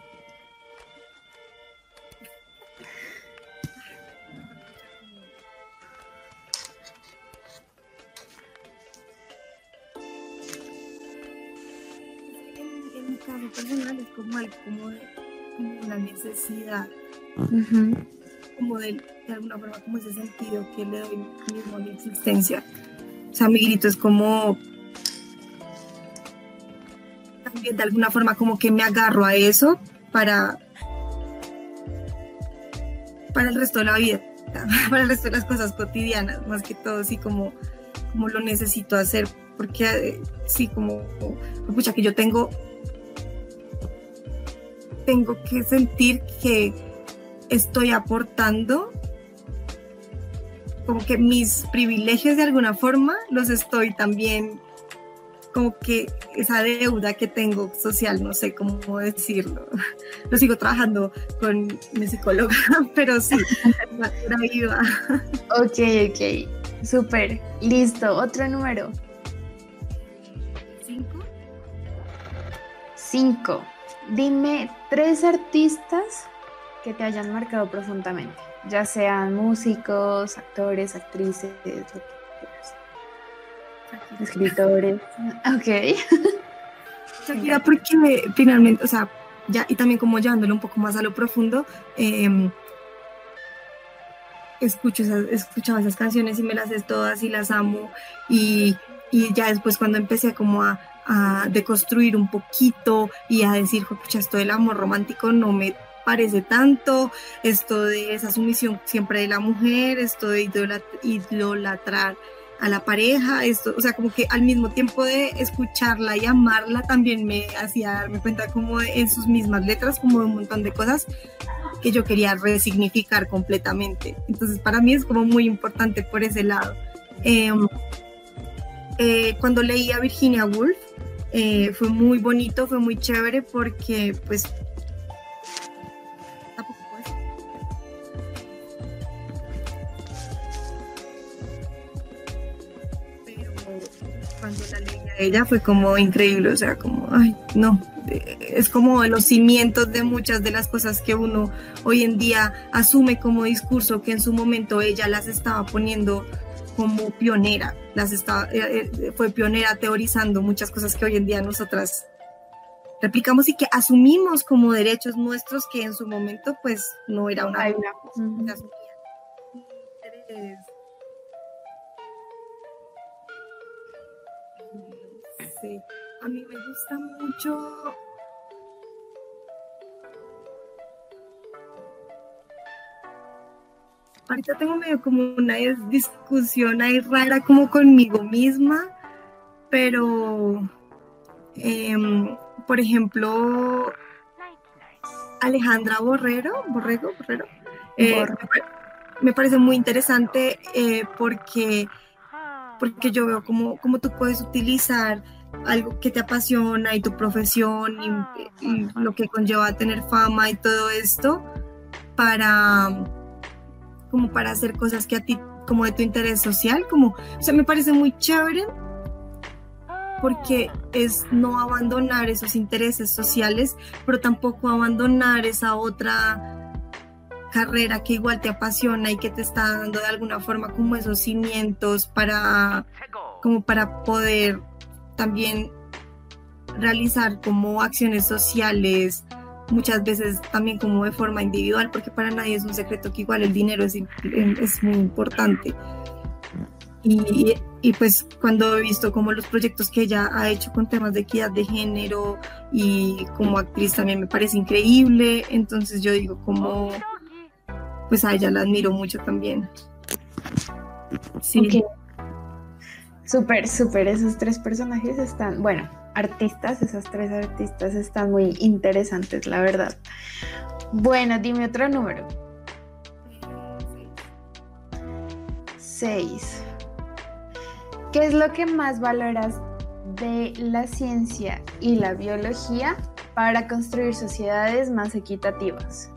Personal es como algo como, una necesidad como de, alguna forma como ese sentido que le doy a mi existencia. O sea, mi grito es como también de alguna forma como que me agarro a eso para para el resto de la vida, para el resto de las cosas cotidianas, más que todo, sí como, como lo necesito hacer, porque eh, sí, como, escucha que yo tengo, tengo que sentir que estoy aportando, como que mis privilegios de alguna forma los estoy también, como que esa deuda que tengo social, no sé cómo decirlo. Lo sigo trabajando con mi psicóloga, pero sí, viva. Ok, ok, súper, listo. Otro número. ¿Cinco? Cinco. Dime tres artistas que te hayan marcado profundamente, ya sean músicos, actores, actrices, escritores. Ok. Shakira, porque finalmente, o sea, ya, y también como llevándolo un poco más a lo profundo, em, escucho esas, escuchaba esas canciones y me las sé todas y las amo y, y ya después cuando empecé como a, a deconstruir un poquito y a decir, pucha, esto del amor romántico no me parece tanto, esto de esa sumisión siempre de la mujer, esto de idolatrar a la pareja, esto, o sea, como que al mismo tiempo de escucharla y amarla, también me hacía darme cuenta como en sus mismas letras, como un montón de cosas que yo quería resignificar completamente. Entonces, para mí es como muy importante por ese lado. Em, eh, cuando leí a Virginia Woolf, eh, fue muy bonito, fue muy chévere porque pues ella fue como increíble, o sea, como, ay, no, es como los cimientos de muchas de las cosas que uno hoy en día asume como discurso, que en su momento ella las estaba poniendo como pionera, las estaba, eh, eh, fue pionera teorizando muchas cosas que hoy en día nosotras replicamos y que asumimos como derechos nuestros que en su momento pues no era una... A mí me gusta mucho. Ahorita tengo medio como una discusión ahí rara como conmigo misma, pero em, por ejemplo Alejandra Borrero, Borrego, Borrero, eh, me parece muy interesante eh, porque, porque yo veo cómo, cómo tú puedes utilizar algo que te apasiona y tu profesión y, lo que conlleva tener fama y todo esto para como para hacer cosas que a ti como de tu interés social como o sea me parece muy chévere porque es no abandonar esos intereses sociales pero tampoco abandonar esa otra carrera que igual te apasiona y que te está dando de alguna forma como esos cimientos para como para poder también realizar como acciones sociales, muchas veces también como de forma individual, porque para nadie es un secreto que igual el dinero es, es muy importante. Y, y, pues cuando he visto como los proyectos que ella ha hecho con temas de equidad de género y como actriz también me parece increíble, entonces yo digo como, pues a ella la admiro mucho también. Sí. Súper, súper, esos tres personajes están, bueno, artistas, esas tres artistas están muy interesantes, la verdad. Bueno, dime otro número. Seis. ¿Qué es lo que más valoras de la ciencia y la biología para construir sociedades más equitativas?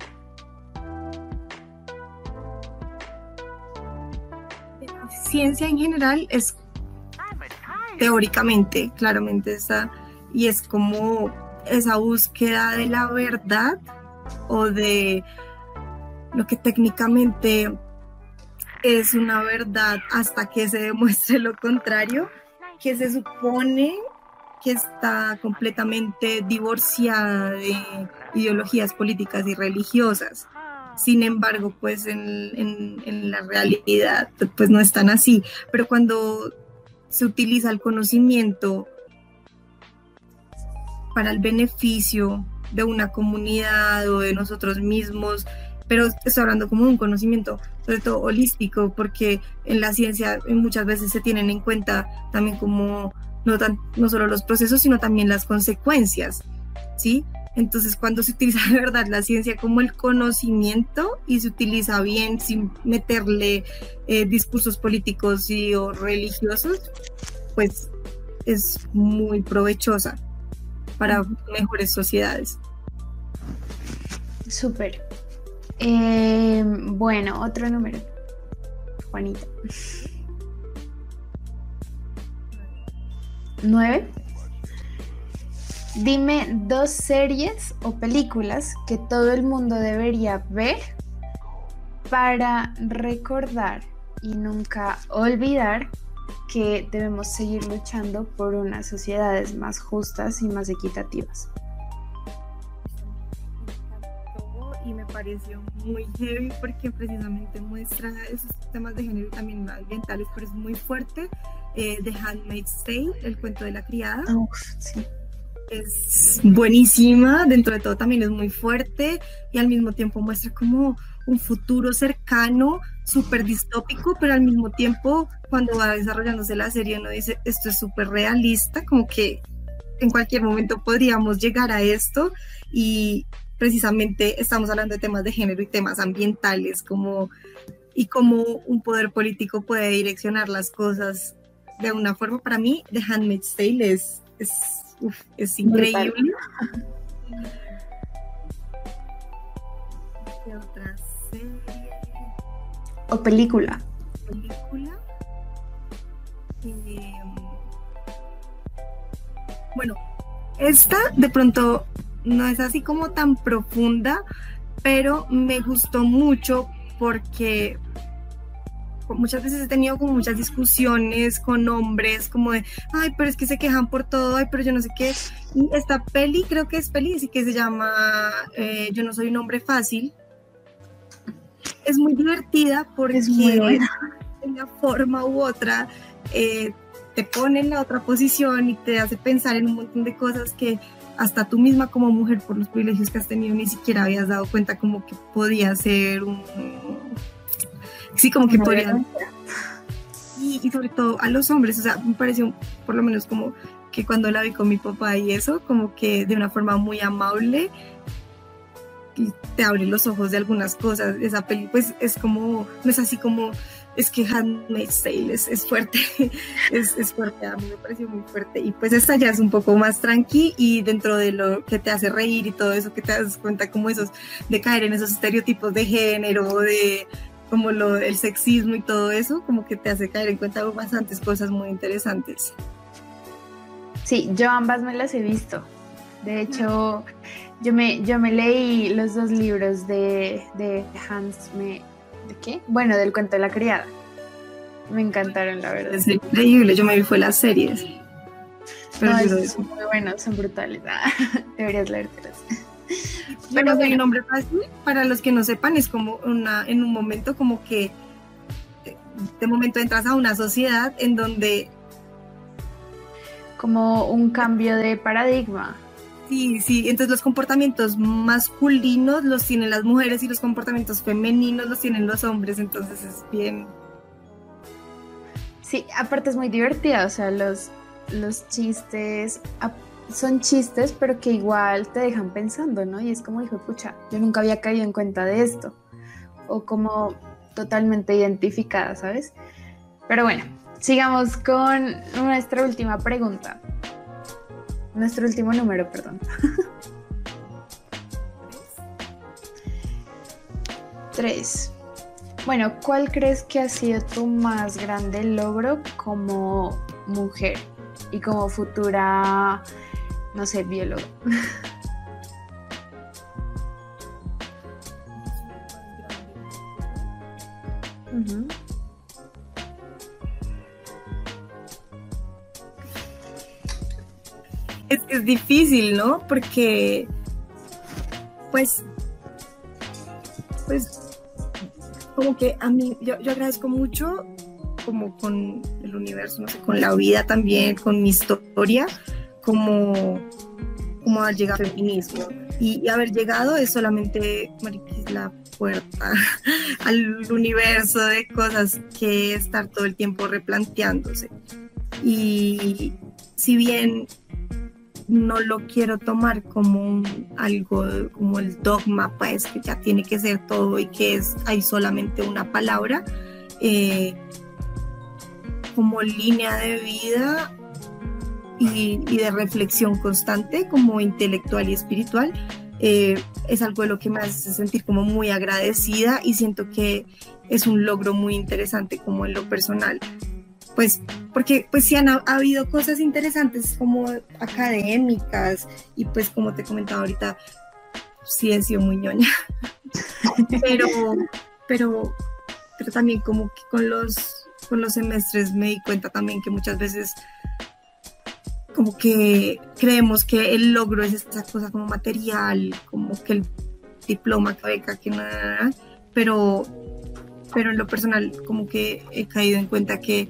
Ciencia en general es teóricamente, claramente está, y es como esa búsqueda de la verdad o de lo que técnicamente es una verdad hasta que se demuestre lo contrario, que se supone que está completamente divorciada de ideologías políticas y religiosas. Sin embargo, pues en, la realidad, pues no están así. Pero cuando se utiliza el conocimiento para el beneficio de una comunidad o de nosotros mismos, pero estoy hablando como un conocimiento, sobre todo holístico, porque en la ciencia muchas veces se tienen en cuenta también como no, tan, no solo los procesos, sino también las consecuencias, ¿sí? Entonces, cuando se utiliza de verdad la ciencia como el conocimiento y se utiliza bien sin meterle eh, discursos políticos y, o religiosos, pues es muy provechosa para mejores sociedades. Súper. Eh, bueno, otro número. Juanita. ¿Nueve? Dime dos series o películas que todo el mundo debería ver para recordar y nunca olvidar que debemos seguir luchando por unas sociedades más justas y más equitativas. y me pareció muy heavy porque precisamente muestra esos temas de género y también ambientales, pero es muy fuerte. Eh, The Handmaid's Tale, el cuento de la criada. sí. Es buenísima, dentro de todo también es muy fuerte y al mismo tiempo muestra como un futuro cercano, súper distópico, pero al mismo tiempo cuando va desarrollándose la serie uno dice, esto es súper realista, como que en cualquier momento podríamos llegar a esto y precisamente estamos hablando de temas de género y temas ambientales como y cómo un poder político puede direccionar las cosas de una forma. Para mí The Handmaid's Tale es es, es increíble. ¿Qué otra serie? o película. Película. Eh, bueno, esta de pronto no es así como tan profunda, pero me gustó mucho porque muchas veces he tenido como muchas discusiones con hombres, como de, ay, pero es que se quejan por todo, ay, pero yo no sé qué. Y esta peli, creo que es peli, así que se llama eh, Yo no soy un hombre fácil. Es muy divertida porque es muy de una forma u otra eh, te pone en la otra posición y te hace pensar en un montón de cosas que hasta tú misma como mujer por los privilegios que has tenido ni siquiera habías dado cuenta como que podía ser un... Sí, como que podría... Y, y, sobre todo a los hombres, o sea, me pareció por lo menos como que cuando la vi con mi papá y eso, como que de una forma muy amable y te abre los ojos de algunas cosas. Esa peli pues es como, no es así como es que Handmaid's Tale es, es fuerte, es, es, fuerte, a mí me pareció muy fuerte. Y pues esta ya es un poco más tranqui y dentro de lo que te hace reír y todo eso, que te das cuenta como esos, de caer en esos estereotipos de género, de como lo, el sexismo y todo eso, como que te hace caer en cuenta bastantes cosas muy interesantes. Sí, yo ambas me las he visto. De hecho, yo me, yo me leí los dos libros de, de Hans, me, ¿De qué? Bueno, del cuento de la criada. Me encantaron, la verdad. Es increíble, yo me vi fue las series. Pero son muy buenos, son brutales. Ah, deberías leértelas. Bueno. nombre fácil, para los que no sepan, es como una, en un momento como que de momento entras a una sociedad en donde como un cambio de paradigma. Sí, sí, entonces los comportamientos masculinos los tienen las mujeres y los comportamientos femeninos los tienen los hombres, entonces es bien... Sí, aparte es muy divertida, o sea, los, los chistes son chistes, pero que igual te dejan pensando, ¿no? Y es como, dijo, pucha, yo nunca había caído en cuenta de esto, o como totalmente identificada, ¿sabes? Pero bueno, sigamos con nuestra última pregunta. Nuestro último número, perdón. Tres. Bueno, ¿cuál crees que ha sido tu más grande logro como mujer y como futura, no sé, bióloga? es, difícil, ¿no? Porque, pues, pues, como que a mí, yo, agradezco mucho como con el universo, no sé, con la vida también, con mi historia, como, como al llegar al feminismo. Y, haber llegado es solamente, la puerta al universo de cosas que estar todo el tiempo replanteándose. Y si bien no lo quiero tomar como algo, como el dogma, pues que ya tiene que ser todo y que es, hay solamente una palabra, eh, como línea de vida y, de reflexión constante, como intelectual y espiritual. Eh, es algo de lo que me hace sentir como muy agradecida y siento que es un logro muy interesante como en lo personal pues porque pues sí han ha, habido cosas interesantes como académicas y pues como te comentaba ahorita sí he sido muy ñoña pero pero pero también como que con los con los semestres me di cuenta también que muchas veces como que creemos que el logro es esta cosa como material como que el diploma, que beca, que nada, pero, pero en lo personal como que he caído en cuenta que,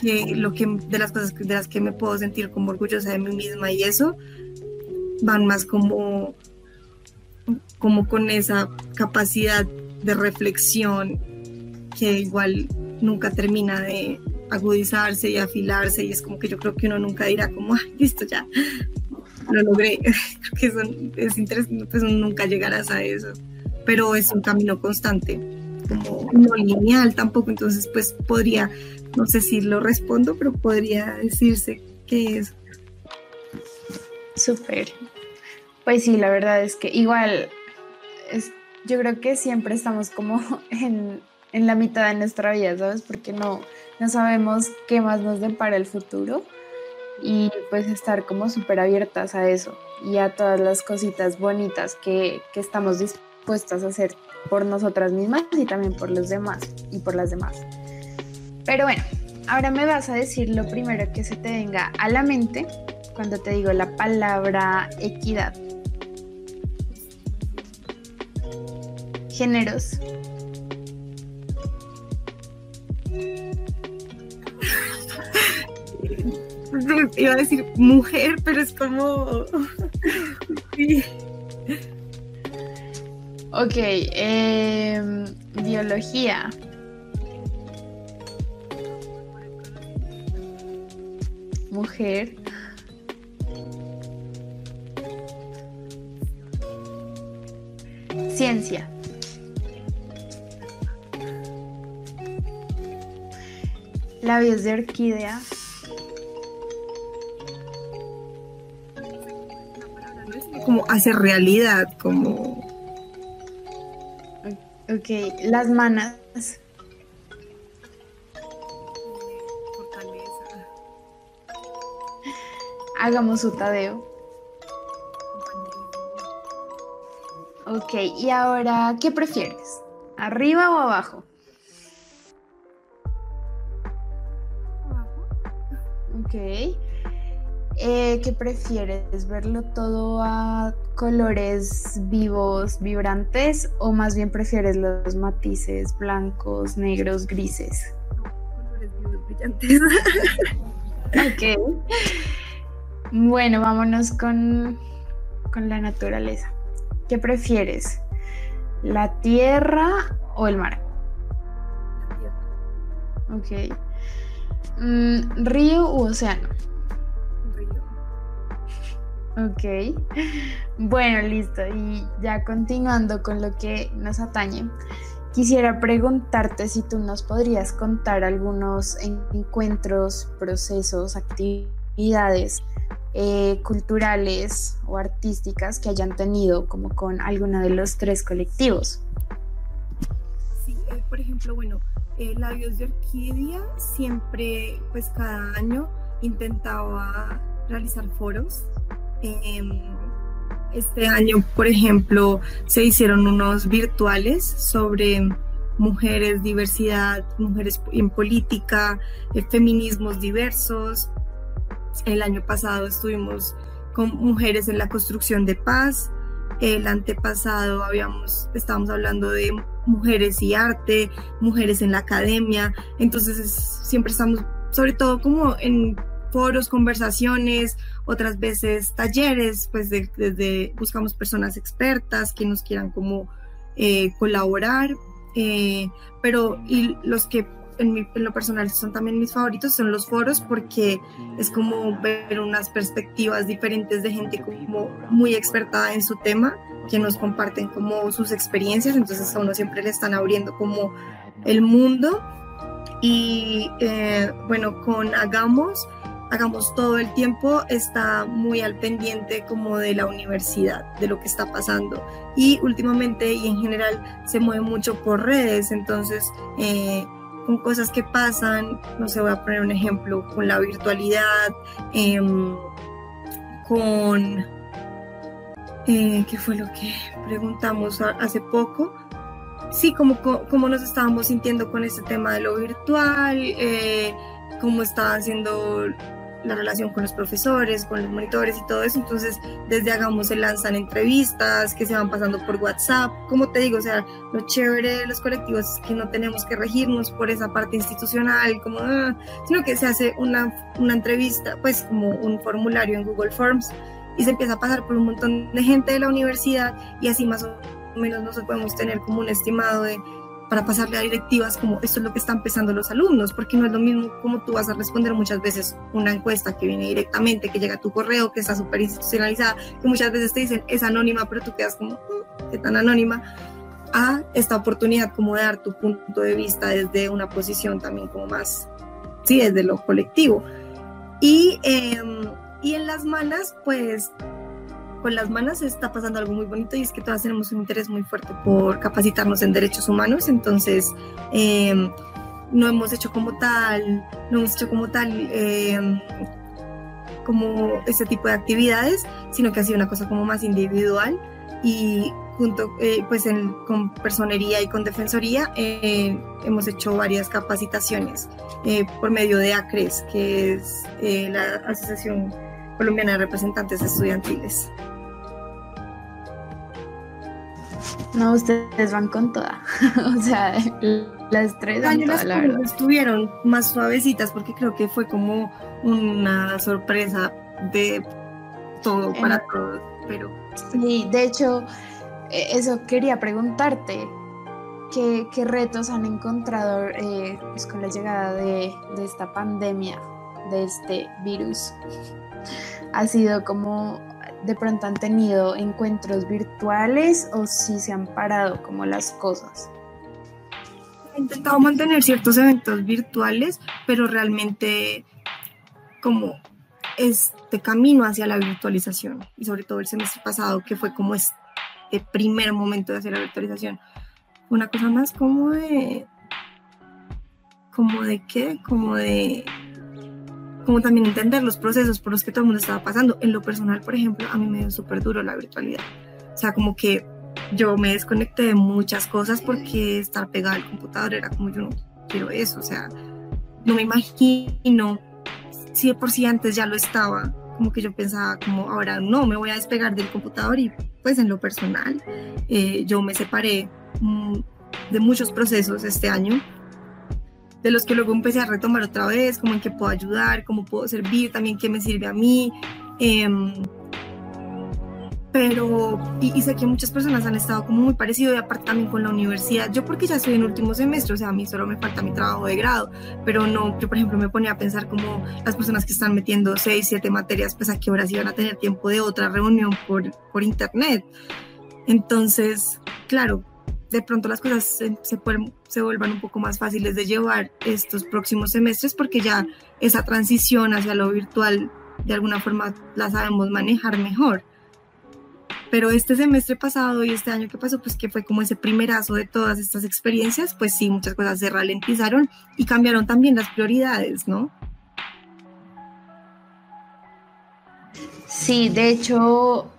que lo que de las cosas de las que me puedo sentir como orgullosa de mí misma y eso van más como como con esa capacidad de reflexión que igual nunca termina de agudizarse y afilarse y es como que yo creo que uno nunca dirá como, listo, ya, lo logré. Que es interesante, pues nunca llegarás a eso, pero es un camino constante, como no lineal tampoco, entonces pues podría, no sé si lo respondo, pero podría decirse que es. Súper. Pues sí, la verdad es que igual, es, yo creo que siempre estamos como en, en la mitad de nuestra vida, ¿sabes? Porque no, no sabemos qué más nos depara el futuro y pues estar como súper abiertas a eso y a todas las cositas bonitas que, que estamos dispuestas a hacer por nosotras mismas y también por los demás y por las demás. Pero bueno, ahora me vas a decir lo primero que se te venga a la mente cuando te digo la palabra equidad. Géneros. Iba a decir mujer, pero es como... Ok, em, biología. Mujer. Ciencia. Labios de orquídea. Como hacer realidad, como... Ok, las manos. Hagamos su tadeo. Ok, y ahora, ¿qué prefieres? ¿Arriba o abajo? Ok. Eh, ¿Qué prefieres? ¿Verlo todo a colores vivos, vibrantes o más bien prefieres los matices blancos, negros, grises? colores vivos, brillantes. ok. Bueno, vámonos con, con la naturaleza. ¿Qué prefieres? ¿La tierra o el mar? Ok. Mm, ¿Río u océano? Ok. Bueno, listo. Y ya continuando con lo que nos atañe, quisiera preguntarte si tú nos podrías contar algunos encuentros, procesos, actividades eh, culturales o artísticas que hayan tenido como con alguno de los tres colectivos. Sí, eh, por ejemplo, bueno, eh, Labios de Orquídea siempre, pues cada año intentaba realizar foros. Em, este año, por ejemplo, se hicieron unos virtuales sobre mujeres, diversidad, mujeres en política, feminismos diversos, el año pasado estuvimos con mujeres en la construcción de paz. El antepasado habíamos, estábamos hablando de mujeres y arte, mujeres en la academia. Entonces siempre estamos, sobre todo como en foros, conversaciones, otras veces talleres, pues desde buscamos personas expertas que nos quieran como eh, colaborar, eh, pero y los que en, lo personal son también mis favoritos, son los foros porque es como ver unas perspectivas diferentes de gente como muy experta en su tema, que nos comparten como sus experiencias, entonces a uno siempre le están abriendo como el mundo. Y eh, bueno, con Hagamos, Hagamos todo el tiempo, está muy al pendiente como de la universidad, de lo que está pasando. Y últimamente y en general se mueve mucho por redes, entonces... Eh, con cosas que pasan, no sé, voy a poner un ejemplo, con la virtualidad, em, con, eh, ¿qué fue lo que preguntamos hace poco? Sí, como, como nos estábamos sintiendo con este tema de lo virtual, eh, cómo estaban siendo la relación con los profesores, con los monitores y todo eso. Entonces, desde Hagamos se lanzan entrevistas que se van pasando por WhatsApp. Como te digo, o sea, lo chévere de los colectivos es que no tenemos que regirnos por esa parte institucional, como, ah, sino que se hace una, una entrevista, pues como un formulario en Google Forms y se empieza a pasar por un montón de gente de la universidad y así más o menos nosotros podemos tener como un estimado de para pasarle a directivas como esto es lo que están pensando los alumnos, porque no es lo mismo como tú vas a responder muchas veces una encuesta que viene directamente, que llega a tu correo, que está súper institucionalizada, que muchas veces te dicen es anónima, pero tú quedas como, ¿qué tan anónima? A esta oportunidad como de dar tu punto de vista desde una posición también como más, sí, desde lo colectivo. Y, em, y en las malas, pues con las manos está pasando algo muy bonito y es que todas tenemos un interés muy fuerte por capacitarnos en derechos humanos, entonces em, no hemos hecho como tal, no hemos hecho como tal em, como ese tipo de actividades, sino que ha sido una cosa como más individual y junto eh, pues con personería y con defensoría eh, hemos hecho varias capacitaciones eh, por medio de ACRES, que es la Asociación Colombiana de Representantes Estudiantiles. No, ustedes van con toda. o sea, las tres van toda, la verdad. estuvieron más suavecitas porque creo que fue como una sorpresa de todo para todos. Pero sí, de hecho, e, eso quería preguntarte. ¿Qué, qué retos han encontrado eh, pues, con la llegada de, de esta pandemia, de este virus? Ha sido como de pronto han tenido encuentros virtuales o si se han parado como las cosas? He intentado mantener ciertos eventos virtuales, pero realmente como este camino hacia la virtualización y sobre todo el semestre pasado que fue como este primer momento de hacer la virtualización, una cosa más como de como de qué, como de como también entender los procesos por los que todo el mundo estaba pasando. En lo personal, por ejemplo, a mí me dio súper duro la virtualidad. O sea, como que yo me desconecté de muchas cosas porque estar pegada al computador era como yo no quiero eso. O sea, no me imagino si de por sí antes ya lo estaba. Como que yo pensaba como ahora no, me voy a despegar del computador y pues en lo personal eh, yo me separé mm, de muchos procesos este año de los que luego empecé a retomar otra vez, como en qué puedo ayudar, cómo puedo servir, también qué me sirve a mí. Em, pero, y, sé que muchas personas han estado como muy parecido y aparte también con la universidad. Yo porque ya estoy en último semestre, o sea, a mí solo me falta mi trabajo de grado, pero no, yo por ejemplo me ponía a pensar como las personas que están metiendo seis, siete materias, pues a qué horas iban a tener tiempo de otra reunión por, por internet. Entonces, claro, de pronto las cosas se, se, vuelvan un poco más fáciles de llevar estos próximos semestres porque ya esa transición hacia lo virtual de alguna forma la sabemos manejar mejor. Pero este semestre pasado y este año que pasó, pues que fue como ese primerazo de todas estas experiencias, pues sí, muchas cosas se ralentizaron y cambiaron también las prioridades, ¿no? Sí, de hecho,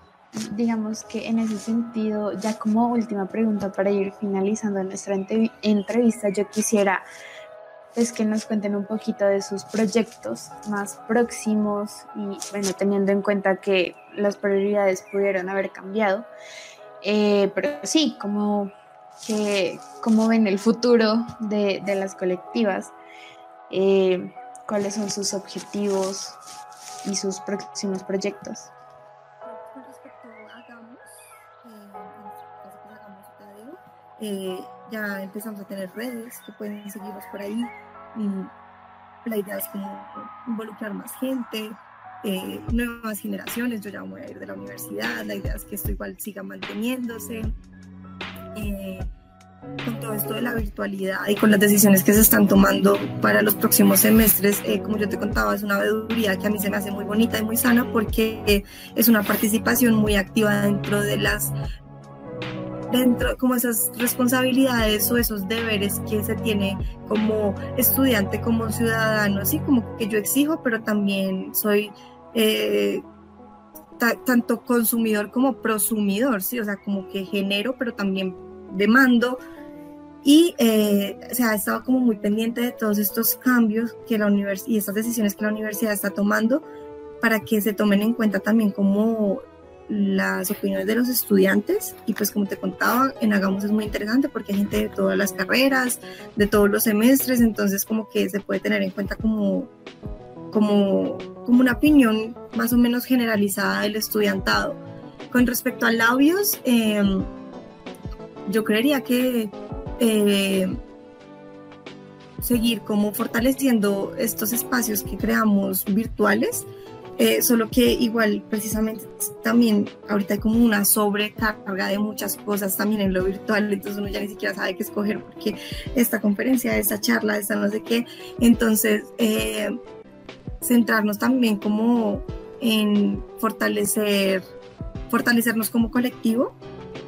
digamos que en ese sentido, ya como última pregunta para ir finalizando nuestra entrevista, yo quisiera pues que nos cuenten un poquito de sus proyectos más próximos y bueno, teniendo en cuenta que las prioridades pudieron haber cambiado, eh, pero sí, como que cómo ven el futuro de, de las colectivas, eh, cuáles son sus objetivos y sus próximos proyectos. Eh, ya empezamos a tener redes que pueden seguirnos por ahí. Y la idea es como involucrar más gente, eh, nuevas generaciones. Yo ya voy a ir de la universidad, la idea es que esto igual siga manteniéndose. Eh, con todo esto de la virtualidad y con las decisiones que se están tomando para los próximos semestres, como yo te contaba, es una veeduría que a mí se me hace muy bonita y muy sana porque es una participación muy activa dentro de las dentro como esas responsabilidades o esos deberes que se tiene como estudiante, como ciudadano, así como que yo exijo, pero también soy eh, tanto consumidor como prosumidor, ¿sí? o sea, como que genero, pero también demando y eh, se ha estado como muy pendiente de todos estos cambios que la y estas decisiones que la universidad está tomando para que se tomen en cuenta también como las opiniones de los estudiantes y pues como te contaba en Hagamos es muy interesante porque hay gente de todas las carreras, de todos los semestres, entonces como que se puede tener en cuenta como, como, como una opinión más o menos generalizada del estudiantado. Con respecto a labios, em, yo creería que eh, seguir como fortaleciendo estos espacios que creamos virtuales, eh, solo que igual precisamente también ahorita hay como una sobrecarga de muchas cosas también en lo virtual, entonces uno ya ni siquiera sabe qué escoger porque esta conferencia, esta charla, esta no sé qué, entonces eh, centrarnos también como en fortalecer, fortalecernos como colectivo,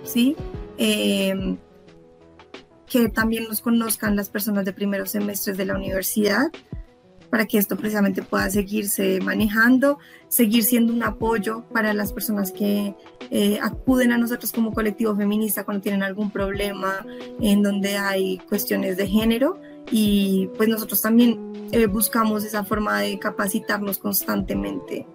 ¿sí? Eh, que también nos conozcan las personas de primeros semestres de la universidad, para que esto precisamente pueda seguirse manejando, seguir siendo un apoyo para las personas que eh, acuden a nosotros como colectivo feminista cuando tienen algún problema en donde hay cuestiones de género. Y pues nosotros también eh, buscamos esa forma de capacitarnos constantemente.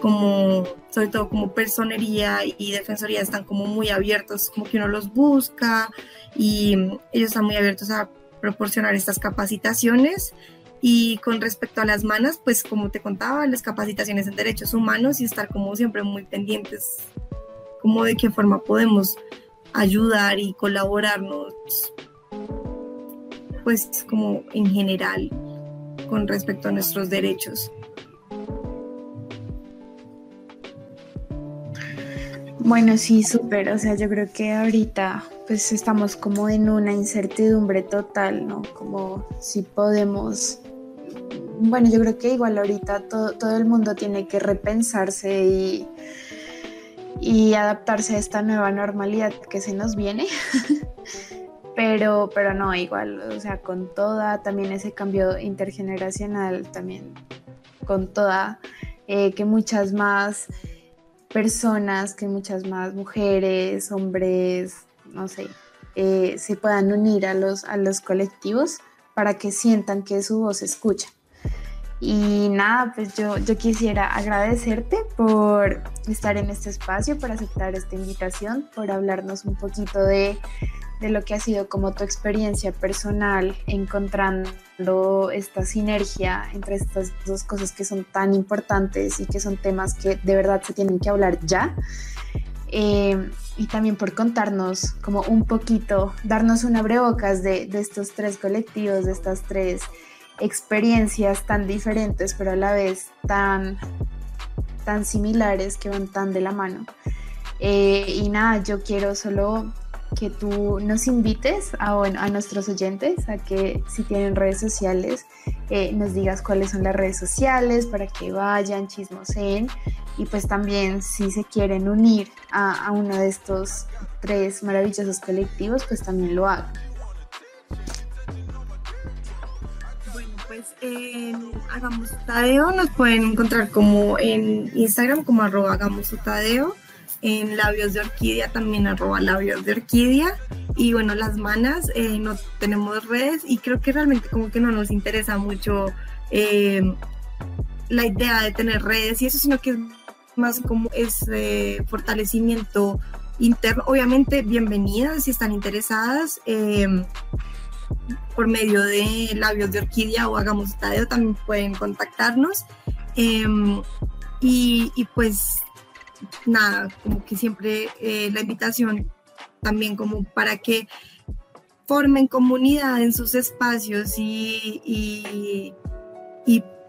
Como sobre todo como personería y defensoría están como muy abiertos, como que uno los busca y ellos están muy abiertos a proporcionar estas capacitaciones y con respecto a las manas, pues como te contaba, las capacitaciones en derechos humanos y estar como siempre muy pendientes, como de qué forma podemos ayudar y colaborarnos, pues como en general con respecto a nuestros derechos. Bueno, sí, súper. O sea, yo creo que ahorita pues estamos como en una incertidumbre total, ¿no? Como si podemos bueno, yo creo que igual ahorita todo, el mundo tiene que repensarse y, y adaptarse a esta nueva normalidad que se nos viene. pero, pero no, igual, o sea, con toda también ese cambio intergeneracional, también con toda, eh, que muchas más personas, que muchas más mujeres, hombres, no sé, eh, se puedan unir a los, a los colectivos para que sientan que su voz se escucha. Y nada, pues yo, yo quisiera agradecerte por estar en este espacio, por aceptar esta invitación, por hablarnos un poquito de, de lo que ha sido como tu experiencia personal encontrando esta sinergia entre estas dos cosas que son tan importantes y que son temas que de verdad se tienen que hablar ya. Eh, y también por contarnos como un poquito, darnos un abrebocas de, de estos tres colectivos, de estas tres experiencias tan diferentes, pero a la vez tan, tan similares que van tan de la mano. Eh, y nada, yo quiero solo que tú nos invites a, a nuestros oyentes a que si tienen redes sociales, eh, nos digas cuáles son las redes sociales para que vayan, chismoseen y pues también si se quieren unir a, a uno de estos tres maravillosos colectivos, pues también lo hagan. En Hagamos Tadeo nos pueden encontrar como en Instagram como arroba Hagamos Tadeo, en Labios de Orquídea también arroba Labios de Orquídea y bueno, las manas eh, no tenemos redes y creo que realmente como que no nos interesa mucho eh, la idea de tener redes y eso, sino que es más como ese fortalecimiento interno. Obviamente, bienvenidas si están interesadas. Eh, por medio de Labios de Orquídea o Hagamos Tadeo también pueden contactarnos. Em, y, pues nada, como que siempre eh, la invitación también como para que formen comunidad en sus espacios y, y,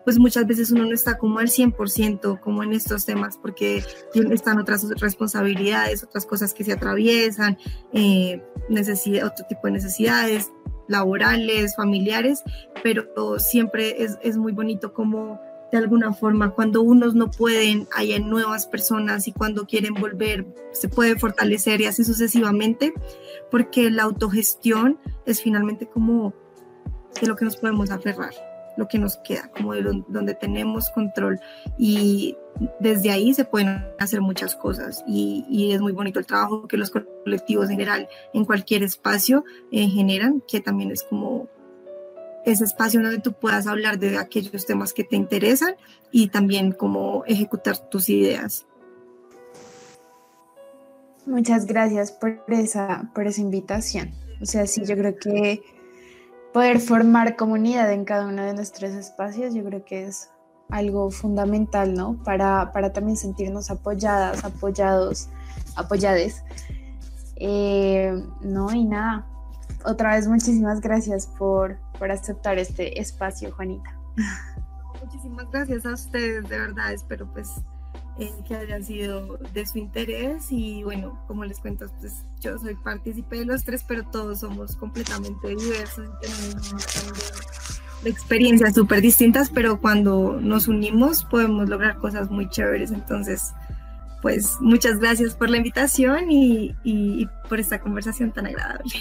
pues muchas veces uno no está como al 100% como en estos temas porque están otras responsabilidades, otras cosas que se atraviesan, eh, otro tipo de necesidades, laborales, familiares, pero siempre es, muy bonito como de alguna forma cuando unos no pueden, hay nuevas personas y cuando quieren volver se puede fortalecer y así sucesivamente, porque la autogestión es finalmente como de lo que nos podemos aferrar. lo que nos queda, como de donde tenemos control y desde ahí se pueden hacer muchas cosas y, es muy bonito el trabajo que los colectivos en general en cualquier espacio eh, generan, que también es como ese espacio donde tú puedas hablar de aquellos temas que te interesan y también cómo ejecutar tus ideas. Muchas gracias por esa, por esa invitación. O sea, sí, yo creo que poder formar comunidad en cada uno de nuestros espacios, yo creo que es algo fundamental, ¿no? Para, para también sentirnos apoyadas, apoyados, apoyades. Eh, no, y nada, otra vez muchísimas gracias por, por aceptar este espacio, Juanita. Muchísimas gracias a ustedes, de verdad, espero pues eh, que hayan sido de su interés y bueno, como les cuento, pues yo soy partícipe de los tres, pero todos somos completamente diversos y tenemos un experiencias súper distintas, pero cuando nos unimos podemos lograr cosas muy chéveres, entonces pues muchas gracias por la invitación y, y por esta conversación tan agradable.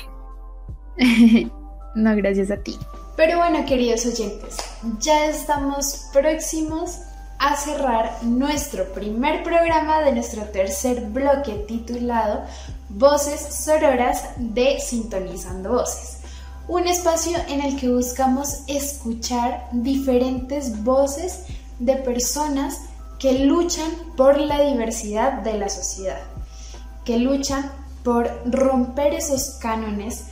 no, gracias a ti. Pero bueno, queridos oyentes, ya estamos próximos a cerrar nuestro primer programa de nuestro tercer bloque titulado Voces Sororas de Sintonizando Voces. Un espacio en el que buscamos escuchar diferentes voces de personas que luchan por la diversidad de la sociedad, que luchan por romper esos cánones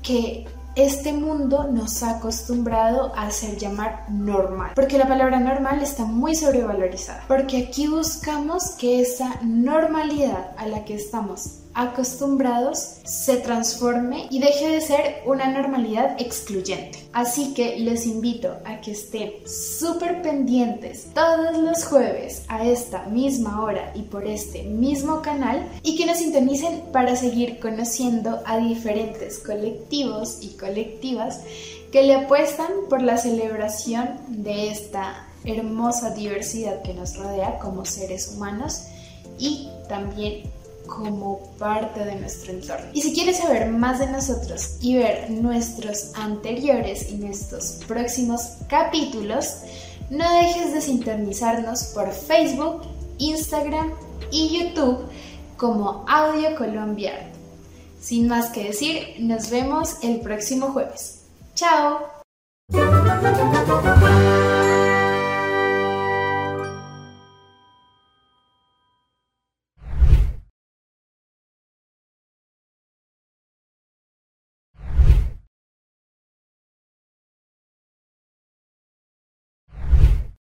que este mundo nos ha acostumbrado a hacer llamar normal, porque la palabra normal está muy sobrevalorizada, porque aquí buscamos que esa normalidad a la que estamos acostumbrados se transforme y deje de ser una normalidad excluyente. Así que les invito a que estén súper pendientes todos los jueves a esta misma hora y por este mismo canal y que nos sintonicen para seguir conociendo a diferentes colectivos y colectivas que le apuestan por la celebración de esta hermosa diversidad que nos rodea como seres humanos y también como parte de nuestro entorno. Y si quieres saber más de nosotros y ver nuestros anteriores y nuestros próximos capítulos, no dejes de sintonizarnos por Facebook, Instagram y YouTube como Audio Colombia. Sin más que decir, nos vemos el próximo jueves. ¡Chao!